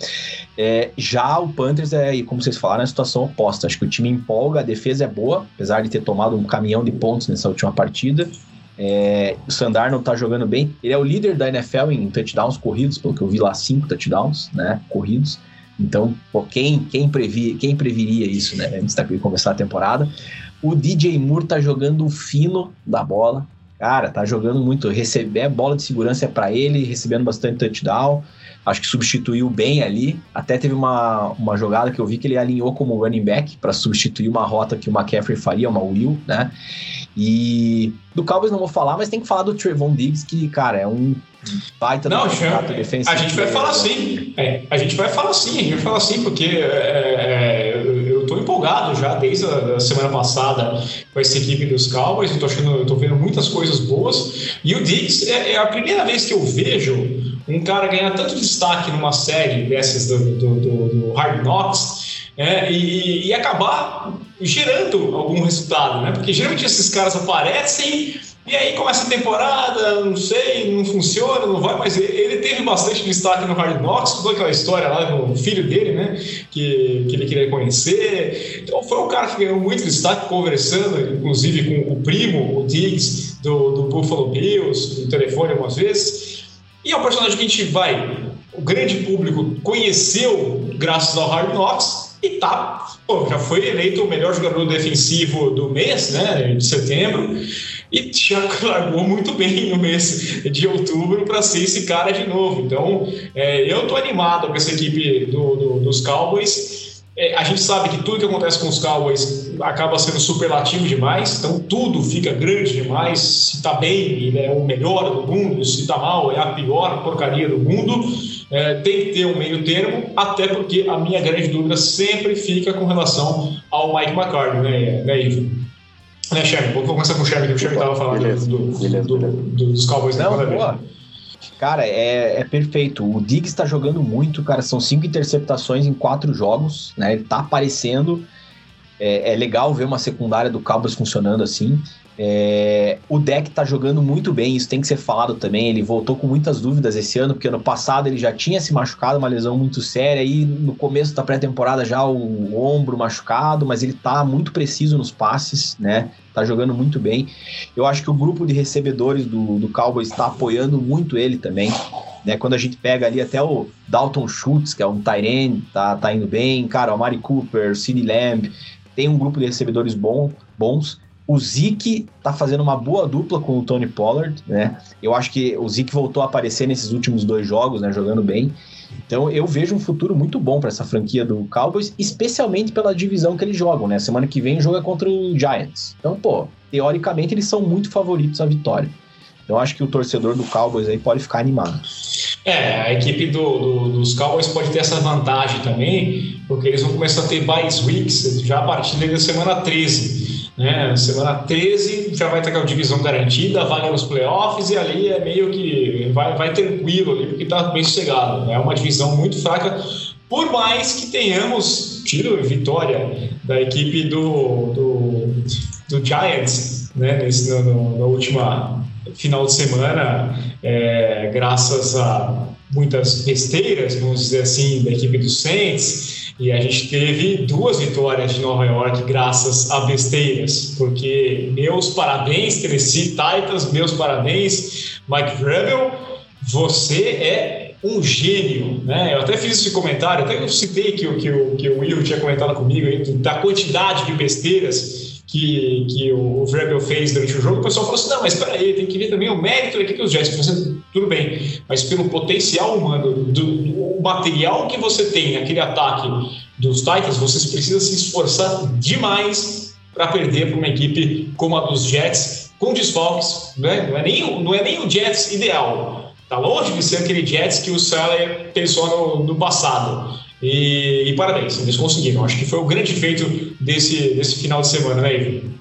É, já o Panthers é, como vocês falaram, é a situação oposta. Acho que o time empolga, a defesa é boa, apesar de ter tomado um caminhão de pontos nessa última partida. É, o Sandar não tá jogando bem. Ele é o líder da NFL em touchdowns corridos, pelo que eu vi lá, cinco touchdowns, né? Corridos. Então, pô, quem, quem, previ, quem previria isso, né? Antes de começar a temporada. O DJ Moore tá jogando o fino da bola. Cara, tá jogando muito. Receber bola de segurança é para ele, recebendo bastante touchdown. Acho que substituiu bem ali. Até teve uma, uma jogada que eu vi que ele alinhou como running back para substituir uma rota que o McCaffrey faria, uma Will, né? E do Cowboys não vou falar, mas tem que falar do Trevon Diggs, que, cara, é um baita não, do defensivo. A gente vai falar sim. É, a gente vai falar sim, a gente vai falar sim, porque é, é, tô empolgado já desde a semana passada com essa equipe dos Cowboys, eu tô, achando, eu tô vendo muitas coisas boas. E o Diggs é, é a primeira vez que eu vejo um cara ganhar tanto destaque numa série dessas do, do, do, do Hard Knocks é, e, e, acabar gerando algum resultado, né? Porque geralmente esses caras aparecem e aí começa a temporada, não sei, não funciona, não vai, mas ele teve bastante destaque no Hard Knocks, toda aquela história lá do filho dele, né? Que, que ele queria conhecer. Então foi um cara que ganhou muito destaque, conversando, inclusive com o primo, o Diggs, do, do Buffalo Bills, no telefone algumas vezes. E é um personagem que a gente vai, o grande público conheceu graças ao Hard Knocks e tá, pô, já foi eleito o melhor jogador defensivo do mês, né, de setembro e já <laughs> largou muito bem no mês de outubro para ser esse cara de novo. Então, é, eu tô animado com essa equipe do, do, dos Cowboys. é, a gente sabe que tudo que acontece com os Cowboys acaba sendo superlativo demais, então tudo fica grande demais. Se tá bem, ele é o melhor do mundo, se tá mal, é a pior porcaria do mundo. É, tem que ter um meio termo, até porque a minha grande dúvida sempre fica com relação ao Mike McCartney, né, né Ivo? Né, Sherman? Vou começar com o Sherman, que o Sherman estava falando beleza, do, beleza, do, beleza. dos Cowboys Não, da boa. Cara, é, é perfeito. O Diggs está jogando muito, cara. São cinco interceptações em quatro jogos, né? Ele tá aparecendo. É, é legal ver uma secundária do Cowboys funcionando assim. É, o deck tá jogando muito bem, isso tem que ser falado também. Ele voltou com muitas dúvidas esse ano, porque ano passado ele já tinha se machucado, uma lesão muito séria, e no começo da pré-temporada já o, o ombro machucado, mas ele tá muito preciso nos passes, né? Tá jogando muito bem. Eu acho que o grupo de recebedores do, do Cowboys está apoiando muito ele também. Né, quando a gente pega ali até o Dalton Schultz, que é um Tyrene, tá, tá indo bem, cara, o Mari Cooper, Sidney Lamb, tem um grupo de recebedores bom, bons. O Zeke tá fazendo uma boa dupla com o Tony Pollard, né? Eu acho que o Zeke voltou a aparecer nesses últimos dois jogos, né? Jogando bem. Então eu vejo um futuro muito bom para essa franquia do Cowboys, especialmente pela divisão que eles jogam, né? Semana que vem o jogo é contra o Giants. Então, pô, teoricamente eles são muito favoritos à vitória. Então acho que o torcedor do Cowboys aí pode ficar animado. É, a equipe do, do, dos Cowboys pode ter essa vantagem também, porque eles vão começar a ter bye weeks já a partir da semana 13. Né? Semana 13 já vai ter aquela divisão garantida, vaga nos playoffs e ali é meio que vai, vai tranquilo ali, porque está bem sossegado. Né? É uma divisão muito fraca, por mais que tenhamos tido vitória da equipe do, do, do Giants né? Nesse, no, no, na última final de semana, é, graças a muitas besteiras, vamos dizer assim, da equipe do Saints. E a gente teve duas vitórias de Nova York graças a besteiras, porque meus parabéns, Tennessee Titans, meus parabéns, Mike Vrabel, você é um gênio, né? Eu até fiz esse comentário, até eu citei que, que, que, o Will tinha comentado comigo aí, da quantidade de besteiras que, que o Vrabel fez durante o jogo, o pessoal falou assim, não, mas espera aí, tem que ver também o mérito aqui que os Jets fazendo, tudo bem, mas pelo potencial humano, do, do material que você tem naquele ataque dos Titans, vocês precisam se esforçar demais para perder para uma equipe como a dos Jets, com desfalques, né? não, é nem, não é nem o Jets ideal, tá longe de ser aquele Jets que o Saleh pensou no, no passado. E, e, parabéns, eles conseguiram. Acho que foi o grande feito desse, desse final de semana, né, Ivan?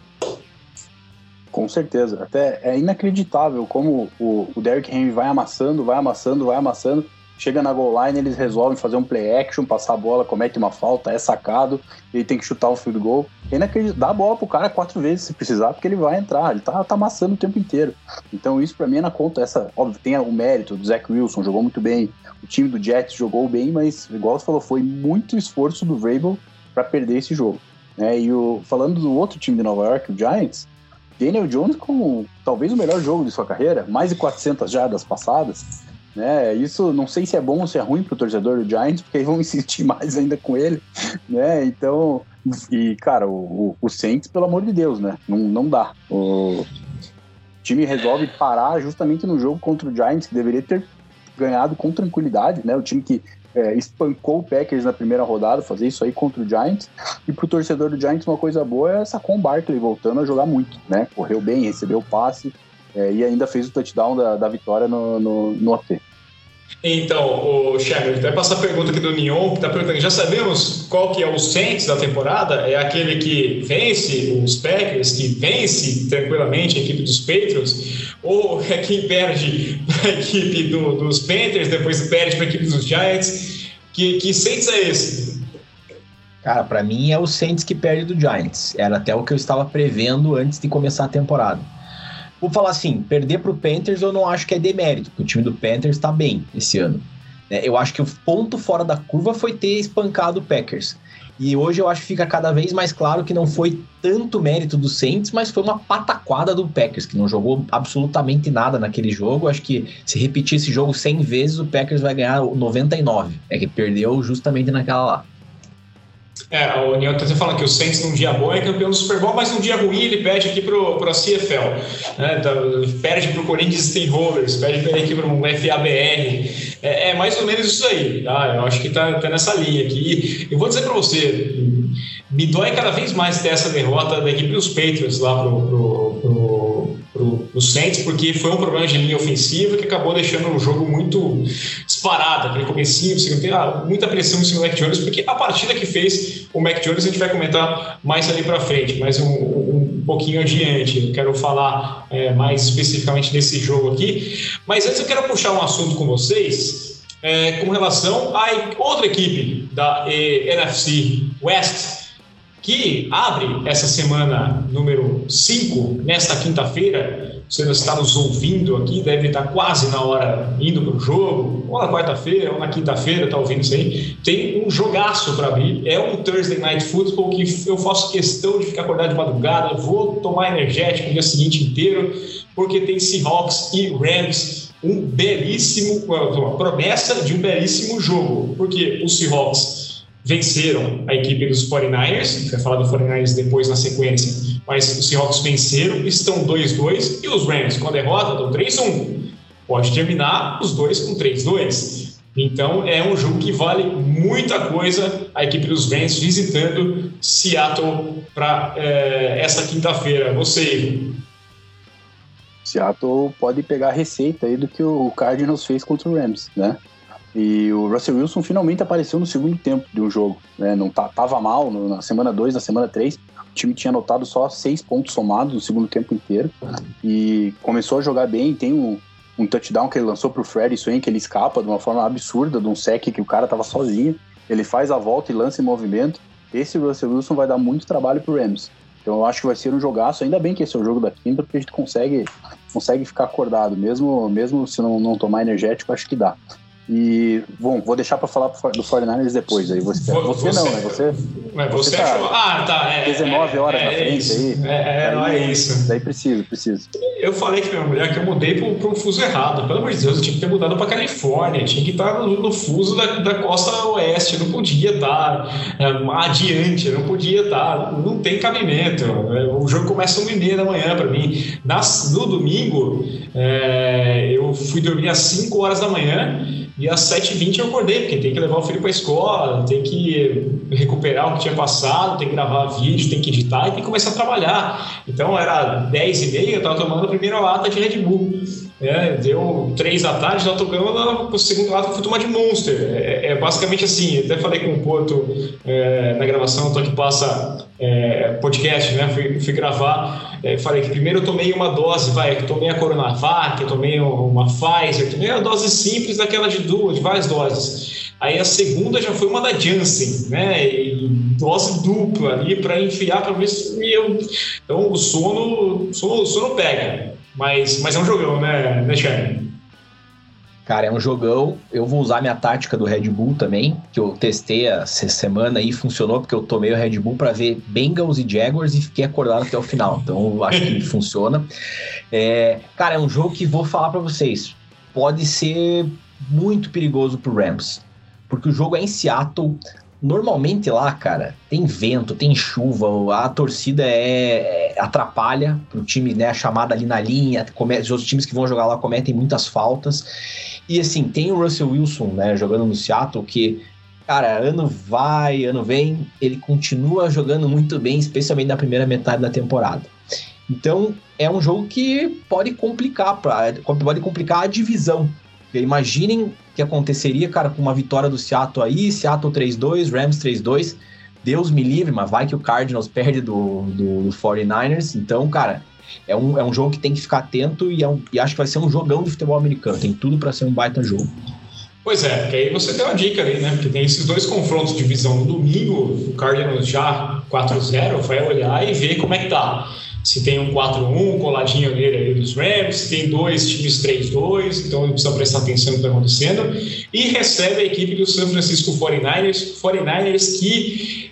Com certeza. Até é inacreditável como o, o Derrick Henry vai amassando, vai amassando, vai amassando. Chega na goal line, eles resolvem fazer um play action, passar a bola, comete uma falta, é sacado, ele tem que chutar um field goal. É inacreditável. Dá a bola pro cara quatro vezes se precisar, porque ele vai entrar, ele tá, tá amassando o tempo inteiro. Então isso para mim é na conta. Essa, óbvio, tem o mérito do Zach Wilson, jogou muito bem, o time do Jets jogou bem, mas igual você falou, foi muito esforço do Vrabel para perder esse jogo. Né? E o, falando do outro time de Nova York, o Giants, Daniel Jones com talvez o melhor jogo de sua carreira, mais de 400 jardas passadas. Né? Isso não sei se é bom ou se é ruim para o torcedor do Giants, porque eles vão <laughs> insistir mais ainda com ele. Né? Então, e cara, o, o Saints, pelo amor de Deus, né? não, não dá. O time resolve parar justamente no jogo contra o Giants, que deveria ter ganhado com tranquilidade, né? O time que é, espancou o Packers na primeira rodada, fazer isso aí contra o Giants. E pro torcedor do Giants, uma coisa boa é sacou o Barkley voltando a jogar muito, né? Correu bem, recebeu o passe é, e ainda fez o touchdown da, da vitória no, no, no OT. Então, o Sherman, vai passar a pergunta aqui do Nion, que está perguntando, já sabemos qual que é o Saints da temporada? É aquele que vence os Packers, que vence tranquilamente a equipe dos Patriots? Ou é quem perde a equipe do, dos Panthers, depois perde para a equipe dos Giants? Que, que Saints é esse? Cara, para mim é o Saints que perde do Giants. Era até o que eu estava prevendo antes de começar a temporada. Vou falar assim, perder pro Panthers eu não acho que é demérito, porque o time do Panthers tá bem esse ano. É, eu acho que o ponto fora da curva foi ter espancado o Packers. E hoje eu acho que fica cada vez mais claro que não foi tanto mérito do Saints, mas foi uma pataquada do Packers, que não jogou absolutamente nada naquele jogo. Acho que se repetir esse jogo 100 vezes, o Packers vai ganhar 99. É que perdeu justamente naquela lá. É, o Neil tá falando que o Saints num dia bom é campeão do Super Bowl, mas num dia ruim ele perde aqui pro, pro CFL. Né? Tá, perde pro Corinthians Steamrollers, perde aqui pro FABR. É, é, mais ou menos isso aí, tá? Eu acho que tá, tá nessa linha aqui. Eu vou dizer para você, me dói cada vez mais ter essa derrota da equipe dos Patriots lá pro, pro, pro, pro, pro Saints, porque foi um problema de linha ofensiva que acabou deixando o jogo muito disparado, aquele comecinho, segundo ah, muita pressão em cima do Mac Jones, porque a partida que fez o Mac Jones a gente vai comentar mais ali para frente, mais um, um, pouquinho adiante. Eu quero falar é, mais especificamente desse jogo aqui, mas antes eu quero puxar um assunto com vocês é, com relação a outra equipe da eh, NFC West, que abre essa semana número 5, nesta quinta-feira. Você está nos ouvindo aqui, deve estar quase na hora indo para o jogo, ou na quarta-feira, ou na quinta-feira, está ouvindo isso aí. Tem um jogaço para abrir, é um Thursday Night Football que eu faço questão de ficar acordado de madrugada, vou tomar energético o dia seguinte inteiro, porque tem Seahawks e Rams um belíssimo, uma promessa de um belíssimo jogo, porque os Seahawks venceram a equipe dos 49ers, a gente vai falar do 49ers depois na sequência, mas os Seahawks venceram, estão 2-2, e os Rams com a derrota estão 3-1. Pode terminar os dois com 3-2. Então é um jogo que vale muita coisa a equipe dos Rams visitando Seattle para é, essa quinta-feira. Você, Seattle pode pegar a receita aí do que o Cardinals fez contra o Rams, né? E o Russell Wilson finalmente apareceu no segundo tempo de um jogo. Né? Não tá, tava mal no, na semana 2, na semana 3. O time tinha anotado só seis pontos somados no segundo tempo inteiro. E começou a jogar bem. Tem um, um touchdown que ele lançou pro Freddy Swain, que ele escapa de uma forma absurda de um sec que o cara tava sozinho. Ele faz a volta e lança em movimento. Esse Russell Wilson vai dar muito trabalho pro Rams. Então eu acho que vai ser um jogaço. Ainda bem que esse é o jogo da quinta, porque a gente consegue, consegue ficar acordado. Mesmo, mesmo se não, não tomar energético, acho que dá. E, bom, vou deixar para falar do 49ers depois. Aí você, você, você não, né? Você, você, você tá achou... Ah, tá. É, 19 horas é, na frente isso, aí. É, não é isso. Daí precisa, precisa. Eu falei que minha mulher que eu mudei pro, pro fuso errado. Pelo amor de Deus, eu tinha que ter mudado para Califórnia. Tinha que estar no, no fuso da, da costa oeste. Não podia estar é, adiante. Não podia estar. Não tem cabimento. O jogo começa uma e meia da manhã para mim. Nas, no domingo, é, eu fui dormir às 5 horas da manhã. E às 7h20 eu acordei, porque tem que levar o filho para a escola, tem que recuperar o que tinha passado, tem que gravar vídeo, tem que editar e tem que começar a trabalhar. Então era 10h30, eu estava tomando a primeira lata de Red Bull. É, deu 3 da tarde, já tocando o segundo lado que eu fui tomar de Monster. É, é, basicamente assim, até falei com o Porto é, na gravação, tô que passa é, podcast, né? Fui, fui gravar, é, falei que primeiro eu tomei uma dose, vai, eu tomei a Coronavac, eu tomei uma Pfizer, tomei a dose simples daquela de duas, de várias doses. Aí a segunda já foi uma da Janssen, né? E dose dupla ali para enfiar para ver se eu. Então o sono, sono, sono pega. Mas, mas é um jogão, né, né Charlie? Cara, é um jogão. Eu vou usar minha tática do Red Bull também, que eu testei essa semana e funcionou, porque eu tomei o Red Bull para ver Bengals e Jaguars e fiquei acordado até o final. Então, eu acho que <laughs> funciona. É, cara, é um jogo que vou falar para vocês. Pode ser muito perigoso pro Rams, porque o jogo é em Seattle. Normalmente lá, cara, tem vento, tem chuva, a torcida é, é atrapalha pro time, né, chamada ali na linha, comete, os times que vão jogar lá cometem muitas faltas. E assim, tem o Russell Wilson, né, jogando no Seattle, que, cara, ano vai, ano vem, ele continua jogando muito bem, especialmente na primeira metade da temporada. Então, é um jogo que pode complicar, pra, pode complicar a divisão. Imaginem o que aconteceria, cara, com uma vitória do Seattle aí, Seattle 3-2, Rams 3-2. Deus me livre, mas vai que o Cardinals perde do, do, do 49ers. Então, cara, é um, é um jogo que tem que ficar atento e, é um, e acho que vai ser um jogão de futebol americano. Tem tudo para ser um baita jogo. Pois é, porque aí você tem uma dica ali, né? Porque tem esses dois confrontos de visão no domingo, o Cardinals já 4-0, vai olhar e ver como é que tá. Se tem um 4-1 coladinho nele ali dos Rams, se tem dois times 3-2, então precisa prestar atenção no que está acontecendo. E recebe a equipe do San Francisco 49ers, 49ers que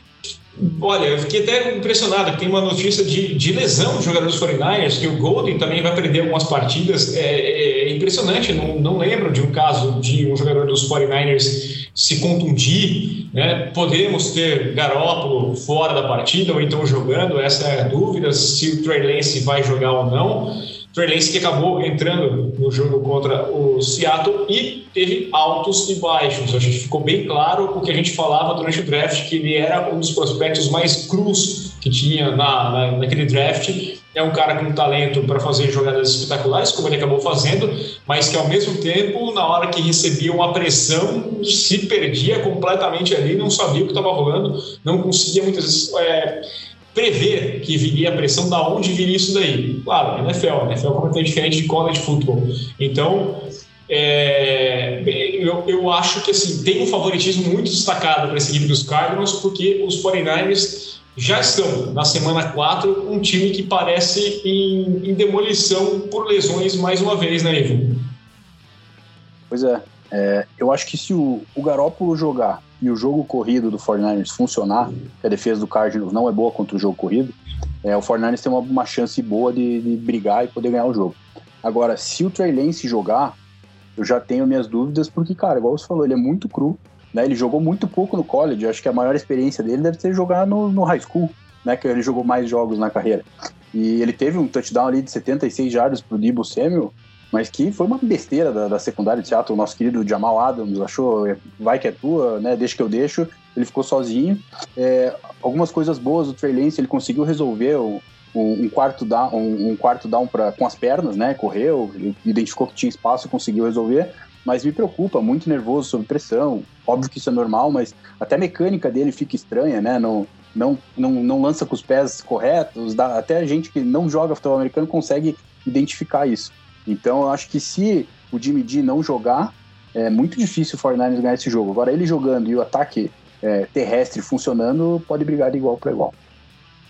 Olha, eu fiquei até impressionado tem uma notícia de, de lesão de jogadores 49ers, que o Golden também vai perder algumas partidas. É, é, é impressionante, não, não lembro de um caso de um jogador dos 49ers se contundir. Né? Podemos ter Garópolo fora da partida ou então jogando, essa é a dúvida, se o Trey Lance vai jogar ou não. Trey que acabou entrando no jogo contra o Seattle e teve altos e baixos. A gente ficou bem claro o que a gente falava durante o draft, que ele era um dos prospectos mais crus que tinha na, na naquele draft. É um cara com talento para fazer jogadas espetaculares, como ele acabou fazendo, mas que ao mesmo tempo, na hora que recebia uma pressão, se perdia completamente ali, não sabia o que estava rolando, não conseguia muitas vezes. É, prever que viria a pressão, da onde viria isso daí. Claro, NFL, NFL é completamente diferente de college football. Então, é, eu, eu acho que assim, tem um favoritismo muito destacado para essa equipe dos Cardinals, porque os 49ers já estão na semana 4 um time que parece em, em demolição por lesões mais uma vez, né, Ivo? Pois é. é eu acho que se o, o Garópolo jogar e o jogo corrido do 49ers funcionar, que a defesa do Cardinals não é boa contra o jogo corrido, é, o 49ers tem uma, uma chance boa de, de, brigar e poder ganhar o jogo. Agora, se o Trey Lance jogar, eu já tenho minhas dúvidas, porque, cara, igual você falou, ele é muito cru, né? Ele jogou muito pouco no college, acho que a maior experiência dele deve ser jogar no, no high school, né? Que ele jogou mais jogos na carreira. E ele teve um touchdown ali de 76 jardas pro Debo Samuel, mas que foi uma besteira da, da secundária de Seattle. O nosso querido Jamal Adams achou, vai que é tua, né? Deixa que eu deixo. Ele ficou sozinho. É, algumas coisas boas do Trey Lance, ele conseguiu resolver o, um, quarto down, um, um quarto down pra, com as pernas, né? Correu, identificou que tinha espaço, conseguiu resolver. Mas me preocupa, muito nervoso, sob pressão. Óbvio que isso é normal, mas até a mecânica dele fica estranha, né? Não, não, não, não lança com os pés corretos. Dá, até a gente que não joga futebol americano consegue identificar isso. Então eu acho que se o Jimmy G não jogar, é muito difícil o 49ers ganhar esse jogo. Agora ele jogando e o ataque é, terrestre funcionando, pode brigar de igual para igual.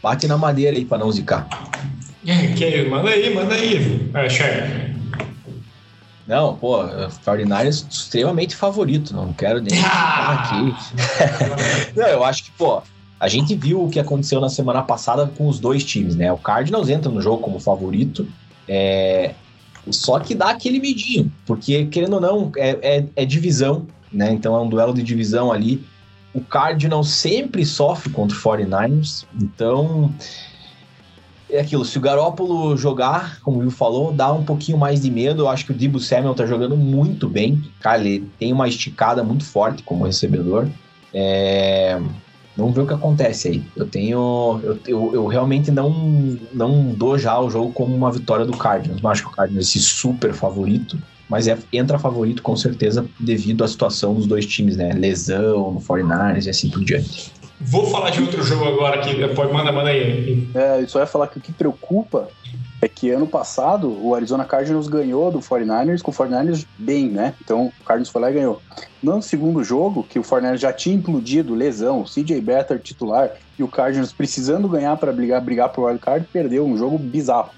Bate na madeira aí para não zicar. É, que, manda aí, manda aí, é, Não, pô, 49ers extremamente favorito, não quero nem ah! aqui. <laughs> não, eu acho que, pô, a gente viu o que aconteceu na semana passada com os dois times, né? O Cardinals entra no jogo como favorito, é, só que dá aquele medinho, porque querendo ou não, é, é, é divisão, né? Então é um duelo de divisão ali. O Cardinals sempre sofre contra o 49ers, então é aquilo, se o Garópolo jogar, como o Will falou, dá um pouquinho mais de medo. Eu acho que o Dibu Samuel tá jogando muito bem. Cara, ele tem uma esticada muito forte como recebedor. É... Vamos ver o que acontece aí. Eu tenho. Eu, eu, eu, realmente não, não dou já o jogo como uma vitória do Cardinals. Não acho que o Cardinals é esse super favorito, mas é, entra favorito com certeza devido à situação dos dois times, né? Lesão no 49ers e assim por diante. Vou falar de outro jogo agora aqui. Pode, manda, manda aí. É, eu só ia falar que o que preocupa é que ano passado o Arizona Cardinals ganhou do 49ers com o 49ers bem, né? Então o Cardinals foi lá e ganhou. No segundo jogo, que o 49ers já tinha implodido, lesão, o CJ Better titular e o Cardinals precisando ganhar para brigar, brigar pro wild card, perdeu um jogo bizarro.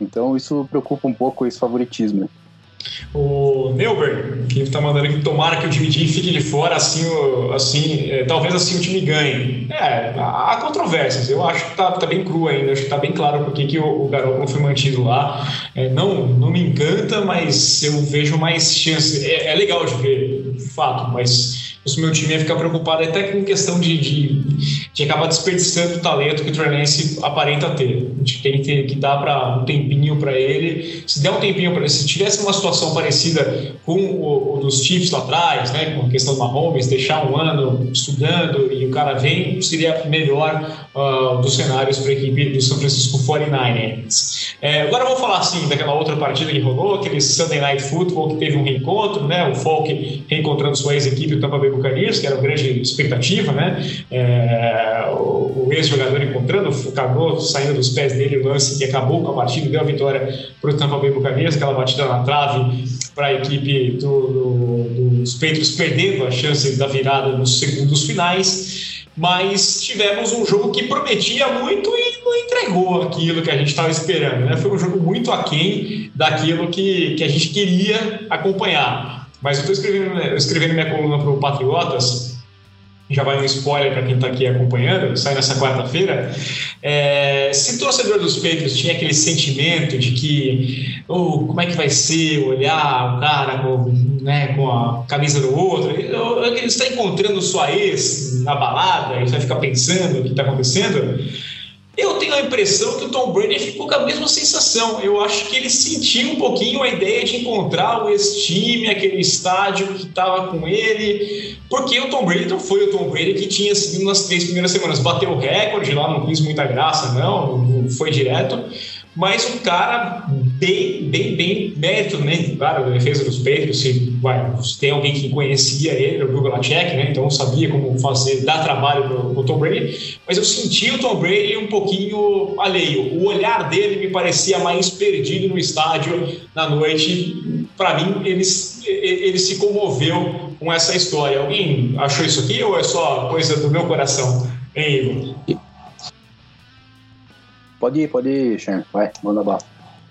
Então isso preocupa um pouco esse favoritismo. O Neuber, que está mandando que tomara que o G fique de fora, assim, assim é, talvez assim o time ganhe. É, há controvérsias. Eu acho que tá, tá bem cru ainda, acho que tá bem claro porque que o, o garoto não foi mantido lá. É, não, não me encanta, mas eu vejo mais chance. É, é legal de ver, fato, mas o meu time ia ficar preocupado até com questão de, de, de acabar desperdiçando o talento que o Trey aparenta ter. A gente tem que, que dar para um tempinho para ele. Se der um tempinho para ele, se tivesse uma situação parecida com o, o, dos Chiefs lá atrás, né, com a questão do Mahomes, deixar um ano estudando e o cara vem, seria melhor uh, dos cenários para a equipe do São Francisco 49ers. É, agora vamos falar assim daquela outra partida que rolou, aquele Sunday Night Football que teve um reencontro, né, o Falk reencontrando sua ex-equipe, o Tampa Bay Buccaneers, que era uma grande expectativa, né? É, o, o ex-jogador encontrando, acabou saindo dos pés dele o lance que acabou com a partida, deu a vitória para o Tampa Bay Buccaneers, aquela batida na trave para a equipe do, do, dos Patriots perdendo a chance da virada nos segundos finais mas tivemos um jogo que prometia muito e não entregou aquilo que a gente estava esperando. Né? Foi um jogo muito aquém daquilo que, que a gente queria acompanhar. Mas eu estou escrevendo, escrevendo minha coluna para o Patriotas já vai um spoiler para quem está aqui acompanhando, sai nessa quarta-feira. É, se torcedor dos Patriots tinha aquele sentimento de que, oh, como é que vai ser olhar o cara com, né, com a camisa do outro, ele está encontrando sua ex na balada, ele vai ficar pensando o que está acontecendo. Eu tenho a impressão que o Tom Brady ficou com a mesma sensação. Eu acho que ele sentiu um pouquinho a ideia de encontrar o ex-time, aquele estádio que estava com ele, porque o Tom Brady não foi o Tom Brady que tinha sido nas três primeiras semanas. Bateu o recorde lá, não quis muita graça, não, foi direto mas um cara bem, bem, bem mérito, né? Claro, da defesa dos Patriots, se, vai, se tem alguém que conhecia ele, o Bill né? Então sabia como fazer, dar trabalho pro, pro Tom Brady, mas eu senti o Tom Brady um pouquinho alheio. O olhar dele me parecia mais perdido no estádio na noite. Para mim, ele, ele se comoveu com essa história. Alguém achou isso aqui ou é só coisa do meu coração? Hein, Igor? Pode ir, pode ir, Shen. Vai, manda bala.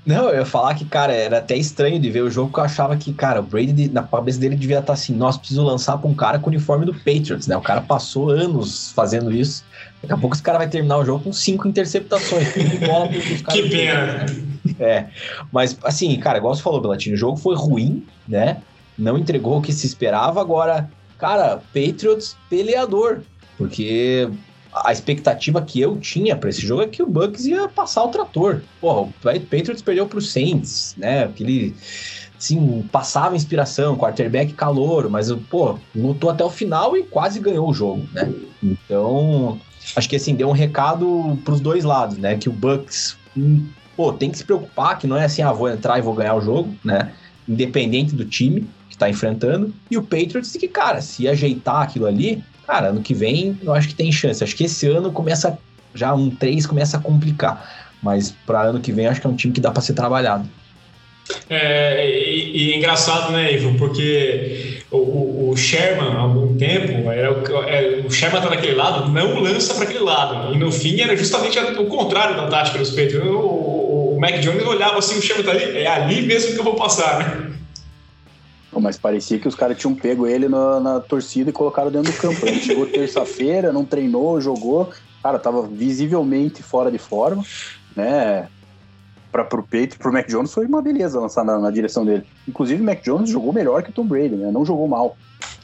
Não, eu ia falar que, cara, era até estranho de ver o jogo, porque eu achava que, cara, o Brady, na cabeça dele, devia estar assim, nossa, preciso lançar pra um cara com o uniforme do Patriots, né? O cara passou anos fazendo isso. Daqui a pouco esse cara vai terminar o jogo com cinco interceptações. <laughs> bola que pena. É, mas assim, cara, igual você falou, Belatino, o jogo foi ruim, né? Não entregou o que se esperava. Agora, cara, Patriots peleador, porque a expectativa que eu tinha para esse jogo é que o Bucks ia passar o trator. Porra, o Patriots perdeu pro Saints, né? Aquele assim, passava inspiração, quarterback calor, mas pô, lutou até o final e quase ganhou o jogo, né? Então, acho que assim, deu um recado pros dois lados, né? Que o Bucks, hum, pô, tem que se preocupar, que não é assim, ah, vou entrar e vou ganhar o jogo, né? Independente do time que tá enfrentando. E o Patriots, que, cara, se ajeitar aquilo ali, cara, ano que vem eu acho que tem chance. Acho que esse ano começa, já um 3 começa a complicar. Mas para ano que vem acho que é um time que dá para ser trabalhado. É, e, e, é engraçado, né, Ivo? Porque o, o, Sherman, há algum tempo, era o, é, o Sherman tá naquele lado, não lança para aquele lado. E no fim era justamente o contrário da tática dos Patriots. O, o, o Mac Jones olhava assim, o Sherman tá ali, é ali mesmo que eu vou passar, né? Mas parecia que os caras tinham pego ele na, na, torcida e colocaram dentro do campo. Ele chegou <laughs> terça-feira, não treinou, jogou. Cara, tava visivelmente fora de forma, né? Para pro Peito e pro Mac Jones foi uma beleza lançar na, na, direção dele. Inclusive, o Mac Jones jogou melhor que o Tom Brady, né? Não jogou mal.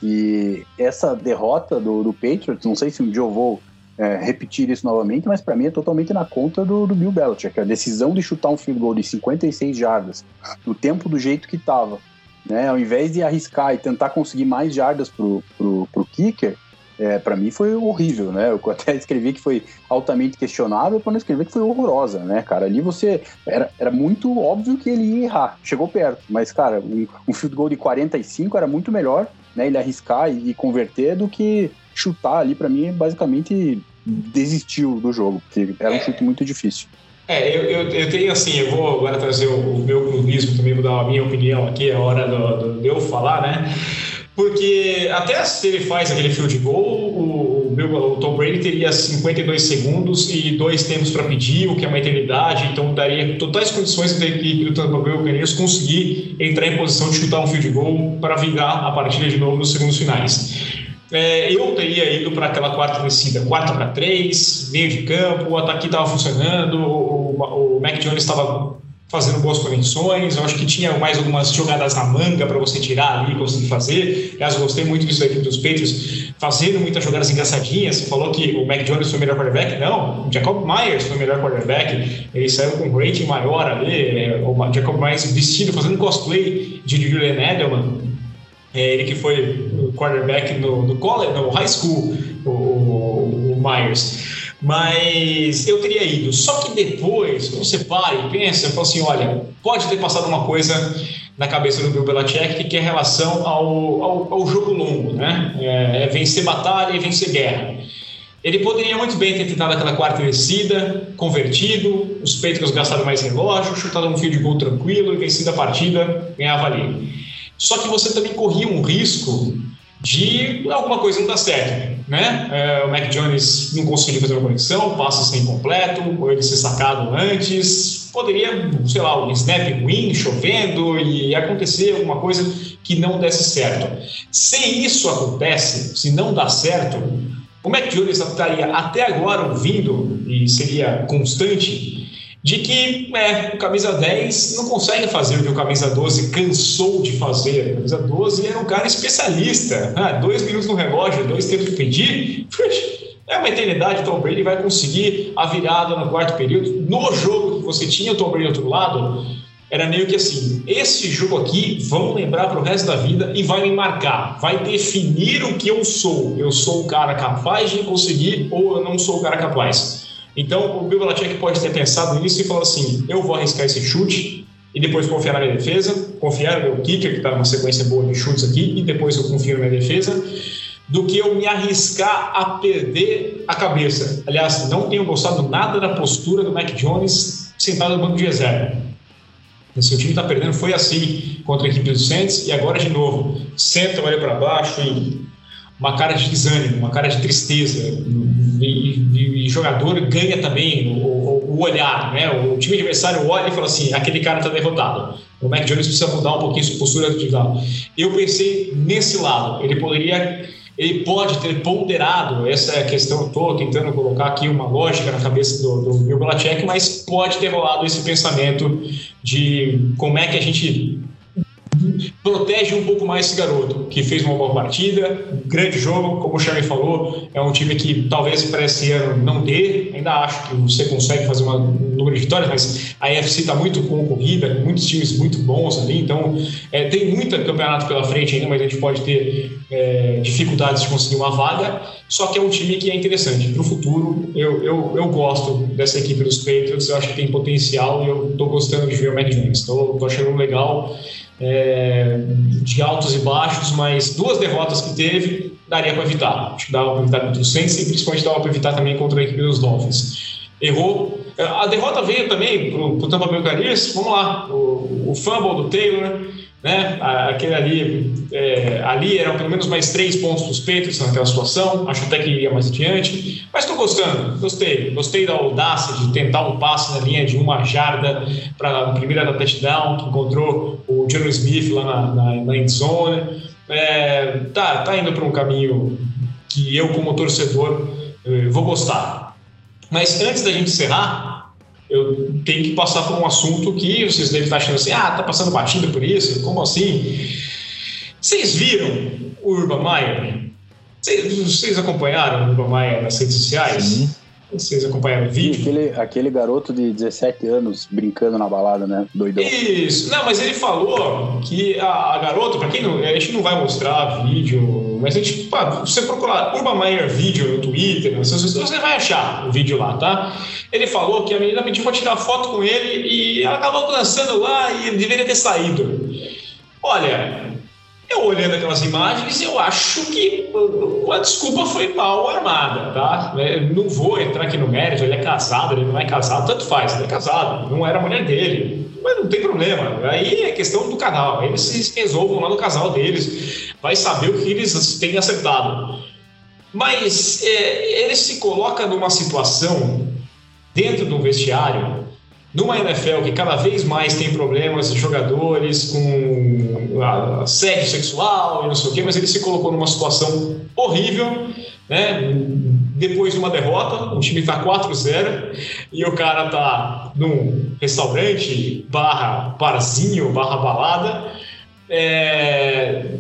E essa derrota do, do Patriots, não sei se um dia eu vou é, repetir isso novamente, mas para mim é totalmente na conta do, do Bill Belichick. A decisão de chutar um field goal de 56 jardas, no tempo do jeito que tava, né? Ao invés de arriscar e tentar conseguir mais jardas pro, pro, pro kicker, é, para mim foi horrível, né? Eu até escrevi que foi altamente questionável para não escrever que foi horrorosa, né, cara? Ali você. Era, era muito óbvio que ele ia errar. Chegou perto, mas, cara, um, um field goal de 45 era muito melhor, né? Ele arriscar e, e converter do que chutar ali, para mim, basicamente desistiu do jogo, porque era um chute muito difícil. É, eu, eu, eu, tenho assim, eu vou agora trazer o, o meu clubismo também, vou dar a minha opinião aqui, é hora do, do, de eu falar, né? Porque até se ele faz aquele field goal, o, o, o Tom Brady teria 52 segundos e dois tempos para pedir, o que é uma eternidade, então daria totais condições da equipe do Tampa Bay Buccaneers conseguir entrar em posição de chutar um field goal para vingar a partida de novo nos segundos finais. É, eu teria ido para aquela quarta descida, quarta para três, meio de campo, o ataque estava funcionando, o, o Mac Jones estava fazendo boas conexões, eu acho que tinha mais algumas jogadas na manga para você tirar ali, conseguir fazer. Aliás, gostei muito disso da equipe dos Patriots, fazendo muitas jogadas engraçadinhas. Você falou que o Mac Jones foi o melhor quarterback? Não, o Jacob Myers foi o melhor quarterback. Ele saiu com um rating maior ali, é, o Jacob Myers vestido, fazendo cosplay de Julian Edelman é ele que foi quarterback no, no college, no high school, o, o, o Myers. Mas eu teria ido. Só que depois, quando você para e pensa, fala assim: olha, pode ter passado uma coisa na cabeça do Bill Belichick que é relação ao, ao, ao jogo longo, né? É, é, vencer batalha e vencer guerra. Ele poderia muito bem ter tentado aquela quarta descida, convertido, os Patriots gastaram mais relógio, chutado um fio de gol tranquilo e vencido a partida, ganhava ali. Só que você também corria um risco de alguma coisa não dar certo. né? É, o Mac Jones não conseguiu fazer uma conexão, passa sem completo, ou ele ser sacado antes. Poderia, sei lá, um snap ruim, chovendo e acontecer alguma coisa que não desse certo. Se isso acontece, se não dá certo, o Mac Jones estaria até agora ouvindo e seria constante de que é, o camisa 10 não consegue fazer o que o camisa 12 cansou de fazer. O camisa 12 era um cara especialista. Ah, dois minutos no relógio, dois tempos de pedir. É uma eternidade, o Tom Brady vai conseguir a virada no quarto período. No jogo que você tinha o Tom Brady do outro lado, era meio que assim: esse jogo aqui vão lembrar para o resto da vida e vai me marcar, vai definir o que eu sou. Eu sou o cara capaz de conseguir ou eu não sou o cara capaz. Então, o Bill Belichick pode ter pensado nisso e falou assim: eu vou arriscar esse chute e depois confiar na minha defesa, confiar no meu kicker, que está numa sequência boa de chutes aqui, e depois eu confio na minha defesa, do que eu me arriscar a perder a cabeça. Aliás, não tenho gostado nada da postura do Mac Jones sentado no banco de reserva. Se o time está perdendo, foi assim contra a equipe do Saints, e agora de novo, senta, olha para baixo e uma cara de desânimo, uma cara de tristeza. E, e, jogador ganha também o, o, o, olhar, né? O time adversário olha e fala assim: aquele cara está derrotado. O Mac Jones precisa mudar um pouquinho sua postura de lado. Eu pensei nesse lado. Ele poderia, ele pode ter ponderado essa questão. Estou tentando colocar aqui uma lógica na cabeça do, do Bill Belichick, mas pode ter rolado esse pensamento de como é que a gente protege um pouco mais esse garoto, que fez uma boa partida, um grande jogo, como o Charlie falou, é um time que talvez para esse ano não dê, ainda acho que você consegue fazer uma, um número de vitórias, mas a AFC está muito concorrida, muitos times muito bons ali, então é, tem muito campeonato pela frente ainda, mas a gente pode ter é, dificuldades de conseguir uma vaga, só que é um time que é interessante. Para o futuro, eu, eu, eu gosto dessa equipe dos Patriots, eu acho que tem potencial e eu estou gostando de ver o Mac Jones, estou achando legal é, de altos e baixos, mas duas derrotas que teve daria para evitar. Acho que dava para evitar contra o Saints e principalmente dava para evitar também contra a equipe dos Dolphins. Errou. A derrota veio também para o Tampa Bay Buccaneers. Vamos lá, o, o fumble do Taylor, né? Aquele ali, é, ali eram pelo menos mais três pontos para os Patriots naquela situação. Acho até que iria mais adiante. Mas estou gostando, gostei. Gostei da audácia de tentar um passe na linha de uma jarda para a primeira da touchdown, que encontrou o John Smith lá na, na, na endzone. É, tá, tá indo para um caminho que eu, como torcedor, eh, vou gostar. Mas antes da gente encerrar, eu tenho que passar por um assunto que vocês devem estar achando assim, ah, tá passando batida por isso? Como assim? Vocês viram o Urban Meyer? Vocês, vocês acompanharam o Urban Meyer nas redes sociais? Sim. Vocês acompanharam o vídeo? Aquele, aquele garoto de 17 anos brincando na balada, né? Doidão. Isso. Não, mas ele falou que a, a garota, pra quem não. A gente não vai mostrar vídeo, mas a gente. Pá, você procurar Urban Meyer vídeo no Twitter, você vai achar o vídeo lá, tá? Ele falou que a menina pediu pra tirar foto com ele e ela acabou dançando lá e ele deveria ter saído. Olha, eu olhando aquelas imagens, eu acho que a desculpa foi mal armada, tá? É, não vou entrar aqui no mérito, ele é casado, ele não é casado, tanto faz, ele é casado, não era a mulher dele, mas não tem problema. Aí é questão do canal, eles se resolvam lá no casal deles, vai saber o que eles têm acertado. Mas é, ele se coloca numa situação dentro do vestiário numa NFL que cada vez mais tem problemas de jogadores com assédio sexual e não sei o quê, mas ele se colocou numa situação horrível, né? Depois de uma derrota, o time está 4-0 e o cara tá num restaurante barra barzinho, barra balada. É...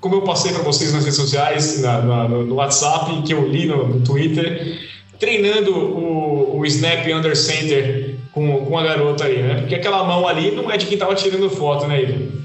Como eu passei para vocês nas redes sociais, na, na, no WhatsApp, que eu li no, no Twitter, treinando o, o snap under center com, com a garota aí, né? Porque aquela mão ali não é de quem tava tirando foto, né, Ivan?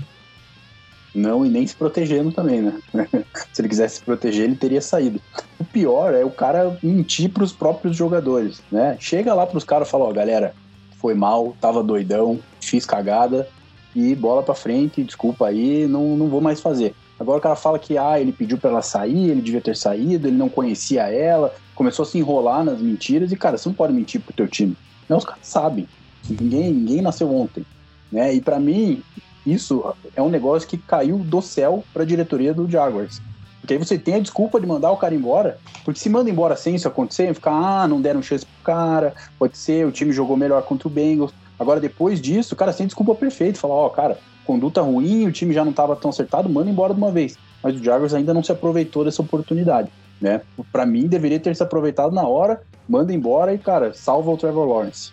Não, e nem se protegendo também, né? <laughs> se ele quisesse se proteger, ele teria saído. O pior é o cara mentir pros próprios jogadores, né? Chega lá pros caras e fala, ó, galera, foi mal, tava doidão, fiz cagada e bola pra frente, desculpa aí, não, não vou mais fazer. Agora o cara fala que ah, ele pediu para ela sair, ele devia ter saído, ele não conhecia ela, começou a se enrolar nas mentiras e, cara, você não pode mentir pro teu time. Não, os caras sabem. Ninguém, ninguém nasceu ontem. Né? E para mim, isso é um negócio que caiu do céu para a diretoria do Jaguars. Porque aí você tem a desculpa de mandar o cara embora, porque se manda embora sem isso acontecer, ficar, ah, não deram chance pro cara, pode ser, o time jogou melhor contra o Bengals. Agora, depois disso, o cara tem desculpa perfeita, falar, ó, oh, cara, conduta ruim, o time já não estava tão acertado, manda embora de uma vez. Mas o Jaguars ainda não se aproveitou dessa oportunidade, né? Para mim, deveria ter se aproveitado na hora, manda embora e, cara, salva o Trevor Lawrence.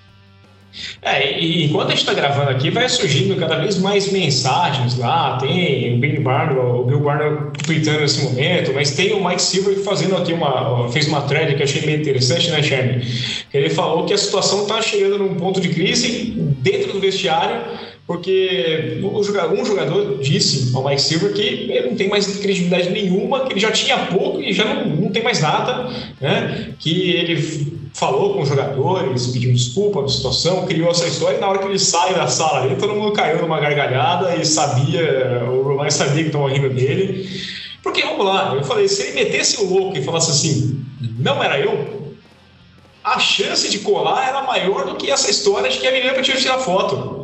É, e enquanto a gente está gravando aqui, vai surgindo cada vez mais mensagens lá. Tem o Bill Barnum, o Bill Barnum tweetando nesse momento, mas tem o Mike Silver fazendo aqui uma. fez uma thread que eu achei meio interessante, né, Sherman? Ele falou que a situação está chegando num ponto de crise dentro do vestiário porque um jogador disse ao Mike Silver que ele não tem mais credibilidade nenhuma, que ele já tinha pouco e já não, não tem mais nada, né? que ele falou com os jogadores, pediu desculpa da situação, criou essa história e na hora que ele sai da sala ali, todo mundo caiu numa gargalhada e sabia, o Román sabia que estava rindo dele. Porque, vamos lá, eu falei, se ele metesse o louco e falasse assim, não era eu, a chance de colar era maior do que essa história de que a menina tinha tirar foto.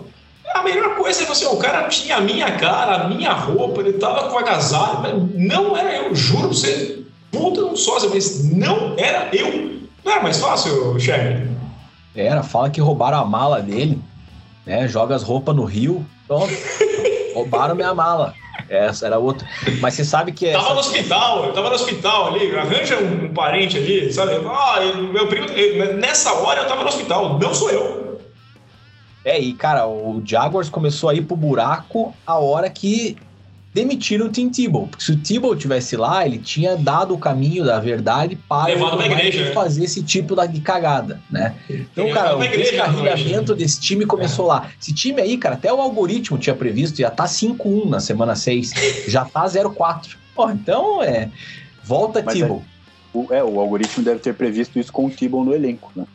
A melhor coisa é você, o cara tinha a minha cara, a minha roupa, ele tava com agasalho, não era eu, juro pra você, puta não sósia, mas não era eu. Não era mais fácil, chefe? Era, fala que roubaram a mala dele, né? Joga as roupas no rio, pronto. <laughs> roubaram minha mala. Essa era outra. Mas você sabe que. Essa... Tava no hospital, eu tava no hospital ali, arranja um parente ali, sabe? Ah, meu primo. Nessa hora eu tava no hospital, não sou eu. É, e cara, o Jaguars começou a ir pro buraco a hora que demitiram o Tim Tebow. Porque se o Tebow tivesse lá, ele tinha dado o caminho da verdade para igreja, né? fazer esse tipo de cagada, né? Então, cara, o descarrilhamento desse time começou é. lá. Esse time aí, cara, até o algoritmo tinha previsto, já tá 5-1 na semana 6, já tá 0-4. Pô, então, é... Volta, Mas Tebow. É, o, é, o algoritmo deve ter previsto isso com o Tebow no elenco, né?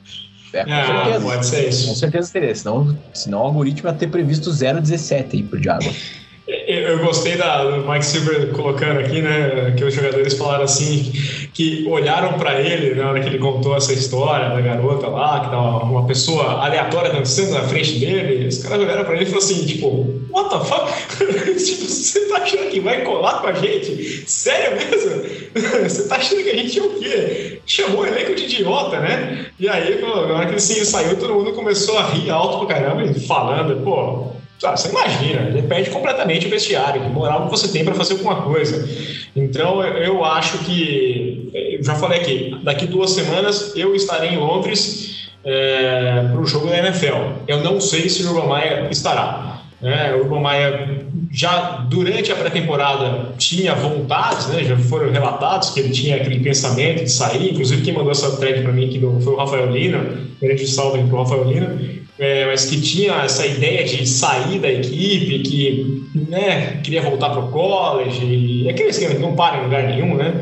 É, com ah, certeza. Pode ser isso. Com certeza teria. Senão, senão o algoritmo ia ter previsto 0,17 aí pro Diabo. <laughs> Eu gostei da, do Mike Silver colocando aqui, né, que os jogadores falaram assim, que olharam para ele na hora que ele contou essa história da garota lá, que tava uma pessoa aleatória dançando na frente dele. Os caras olharam para ele e falaram assim, tipo, what the fuck? <laughs> tipo, você tá achando que vai colar com a gente? Sério mesmo? <laughs> você tá achando que a gente é o quê? Chamou o elenco de idiota, né? E aí, na hora que ele saiu, todo mundo começou a rir alto pra caramba, falando, pô, ah, você imagina, ele perde completamente o vestiário, que moral que você tem para fazer alguma coisa. Então, eu acho que, eu já falei aqui, daqui duas semanas eu estarei em Londres é, para o jogo da NFL. Eu não sei se o Urban Maia estará. Né? O Urban Maia já durante a pré-temporada tinha vontades, né? já foram relatados que ele tinha aquele pensamento de sair. Inclusive, quem mandou essa thread para mim aqui foi o Rafael Lina, grande salve para o Rafael Lina é, mas que tinha essa ideia de sair da equipe, que né, queria voltar para o college, aquele esquema que não para em lugar nenhum, né?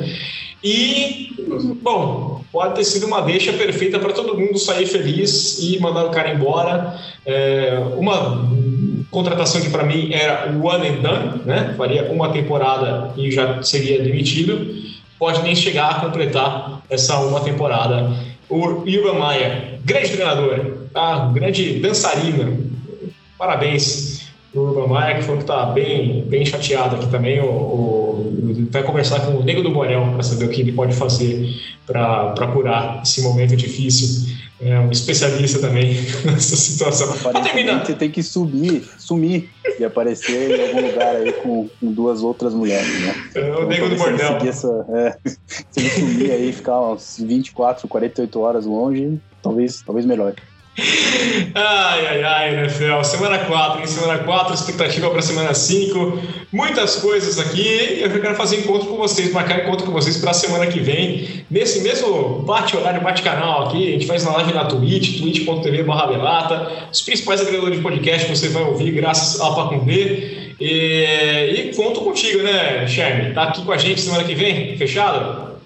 E, bom, pode ter sido uma deixa perfeita para todo mundo sair feliz e mandar o cara embora. É, uma contratação que para mim era one and done, né? Faria uma temporada e já seria demitido. Pode nem chegar a completar essa uma temporada. O Ivan Maia, grande treinador, um grande dançarina. Parabéns pro Urban Maia, que falou que está bem, bem chateado aqui também. O, o, vai conversar com o Nego do Borel para saber o que ele pode fazer para curar esse momento difícil. É um especialista também <laughs> nessa situação. Você tem que subir, sumir e aparecer em algum lugar aí com, com duas outras mulheres, né? É o Nego do Bordel. Essa, é, <laughs> se ele sumir aí, ficar uns 24, 48 horas longe, talvez, talvez melhor. Ai, ai, ai, NFL. Semana 4, em semana 4, expectativa para semana 5. Muitas coisas aqui. Eu quero fazer encontro com vocês, marcar encontro com vocês para a semana que vem. Nesse mesmo bate-horário, bate-canal aqui. A gente faz na live na Twitch, twitch.tv/belata. Os principais agregadores de podcast você vai ouvir, graças a Pacundê. E, e conto contigo, né, Sherman? Tá aqui com a gente semana que vem? Fechado?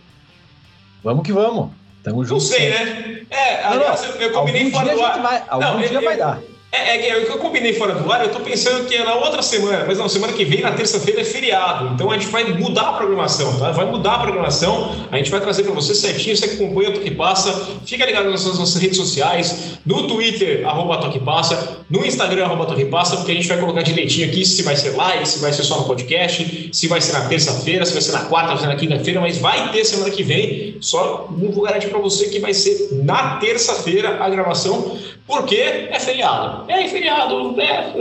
Vamos que vamos. Tamo junto. Não sei, né? É, aliás, eu, eu combinei fora do ar. Vai, algum não, dia eu, vai dar. É, é, é, o que eu combinei fora do ar, eu tô pensando que é na outra semana, mas não, semana que vem, na terça-feira, é feriado. Então a gente vai mudar a programação, tá? Vai mudar a programação, a gente vai trazer para você certinho, você acompanha o Toque Passa. Fica ligado nas nossas redes sociais, no Twitter, arroba Toque Passa, no Instagram, arroba Toque Passa, porque a gente vai colocar direitinho aqui se vai ser live, se vai ser só no podcast, se vai ser na terça-feira, se vai ser na quarta, se vai ser na quinta-feira, mas vai ter semana que vem. Só não vou garantir para você que vai ser na terça-feira a gravação, porque é feriado. É feriado, né?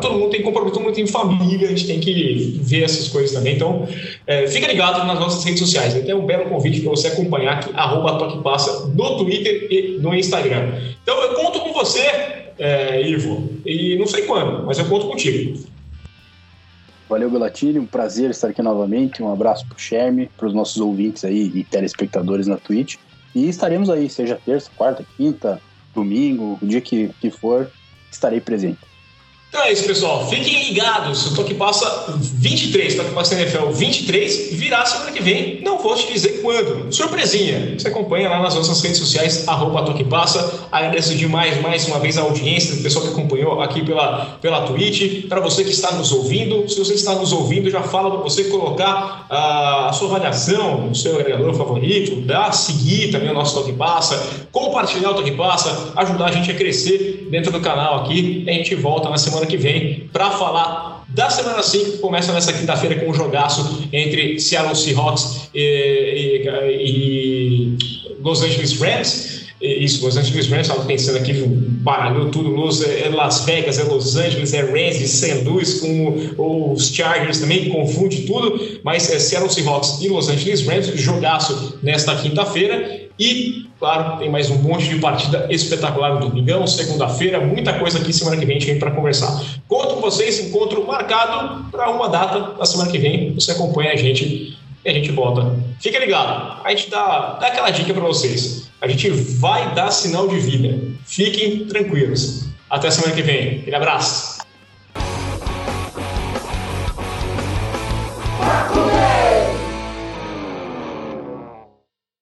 Todo mundo tem compromisso, mundo tem família, a gente tem que ver essas coisas também. Então, é, fica ligado nas nossas redes sociais. Então, é um belo convite para você acompanhar aqui, arroba Toque Passa, no Twitter e no Instagram. Então, eu conto com você, é, Ivo, e não sei quando, mas eu conto contigo. Valeu, Belatini, um prazer estar aqui novamente. Um abraço para o Sherme, para os nossos ouvintes aí e telespectadores na Twitch. E estaremos aí, seja terça, quarta, quinta, domingo, o dia que, que for, estarei presente. Então é isso, pessoal. Fiquem ligados. O Toque Passa 23, Toque Passa NFL 23, virá semana que vem. Não vou te dizer quando. Surpresinha. Você acompanha lá nas nossas redes sociais, arroba Toque Passa. Agradeço demais, mais uma vez, a audiência do pessoal que acompanhou aqui pela, pela Twitch. Para você que está nos ouvindo, se você está nos ouvindo, já fala para você colocar uh, a sua avaliação no seu agregador favorito, dá seguir também o nosso Toque Passa, compartilhar o Toque Passa, ajudar a gente a crescer dentro do canal aqui. E a gente volta na semana semana que vem para falar da semana 5, que começa nessa quinta-feira com um jogaço entre Seattle Seahawks e, e, e Los Angeles Rams. Isso, Los Angeles Rams, estava pensando aqui, baralhou tudo. Los, é Las Vegas, é Los Angeles, é Rams, St. Louis, com os Chargers também, confunde tudo. Mas é Seattle Seahawks e Los Angeles Rams, jogaço nesta quinta-feira. E, claro, tem mais um monte de partida espetacular no domingão, segunda-feira, muita coisa aqui semana que vem a gente vem para conversar. Conto com vocês, encontro marcado para uma data da semana que vem. Você acompanha a gente e a gente volta. Fica ligado, a gente dá, dá aquela dica para vocês. A gente vai dar sinal de vida. Fiquem tranquilos. Até semana que vem. Aquele abraço.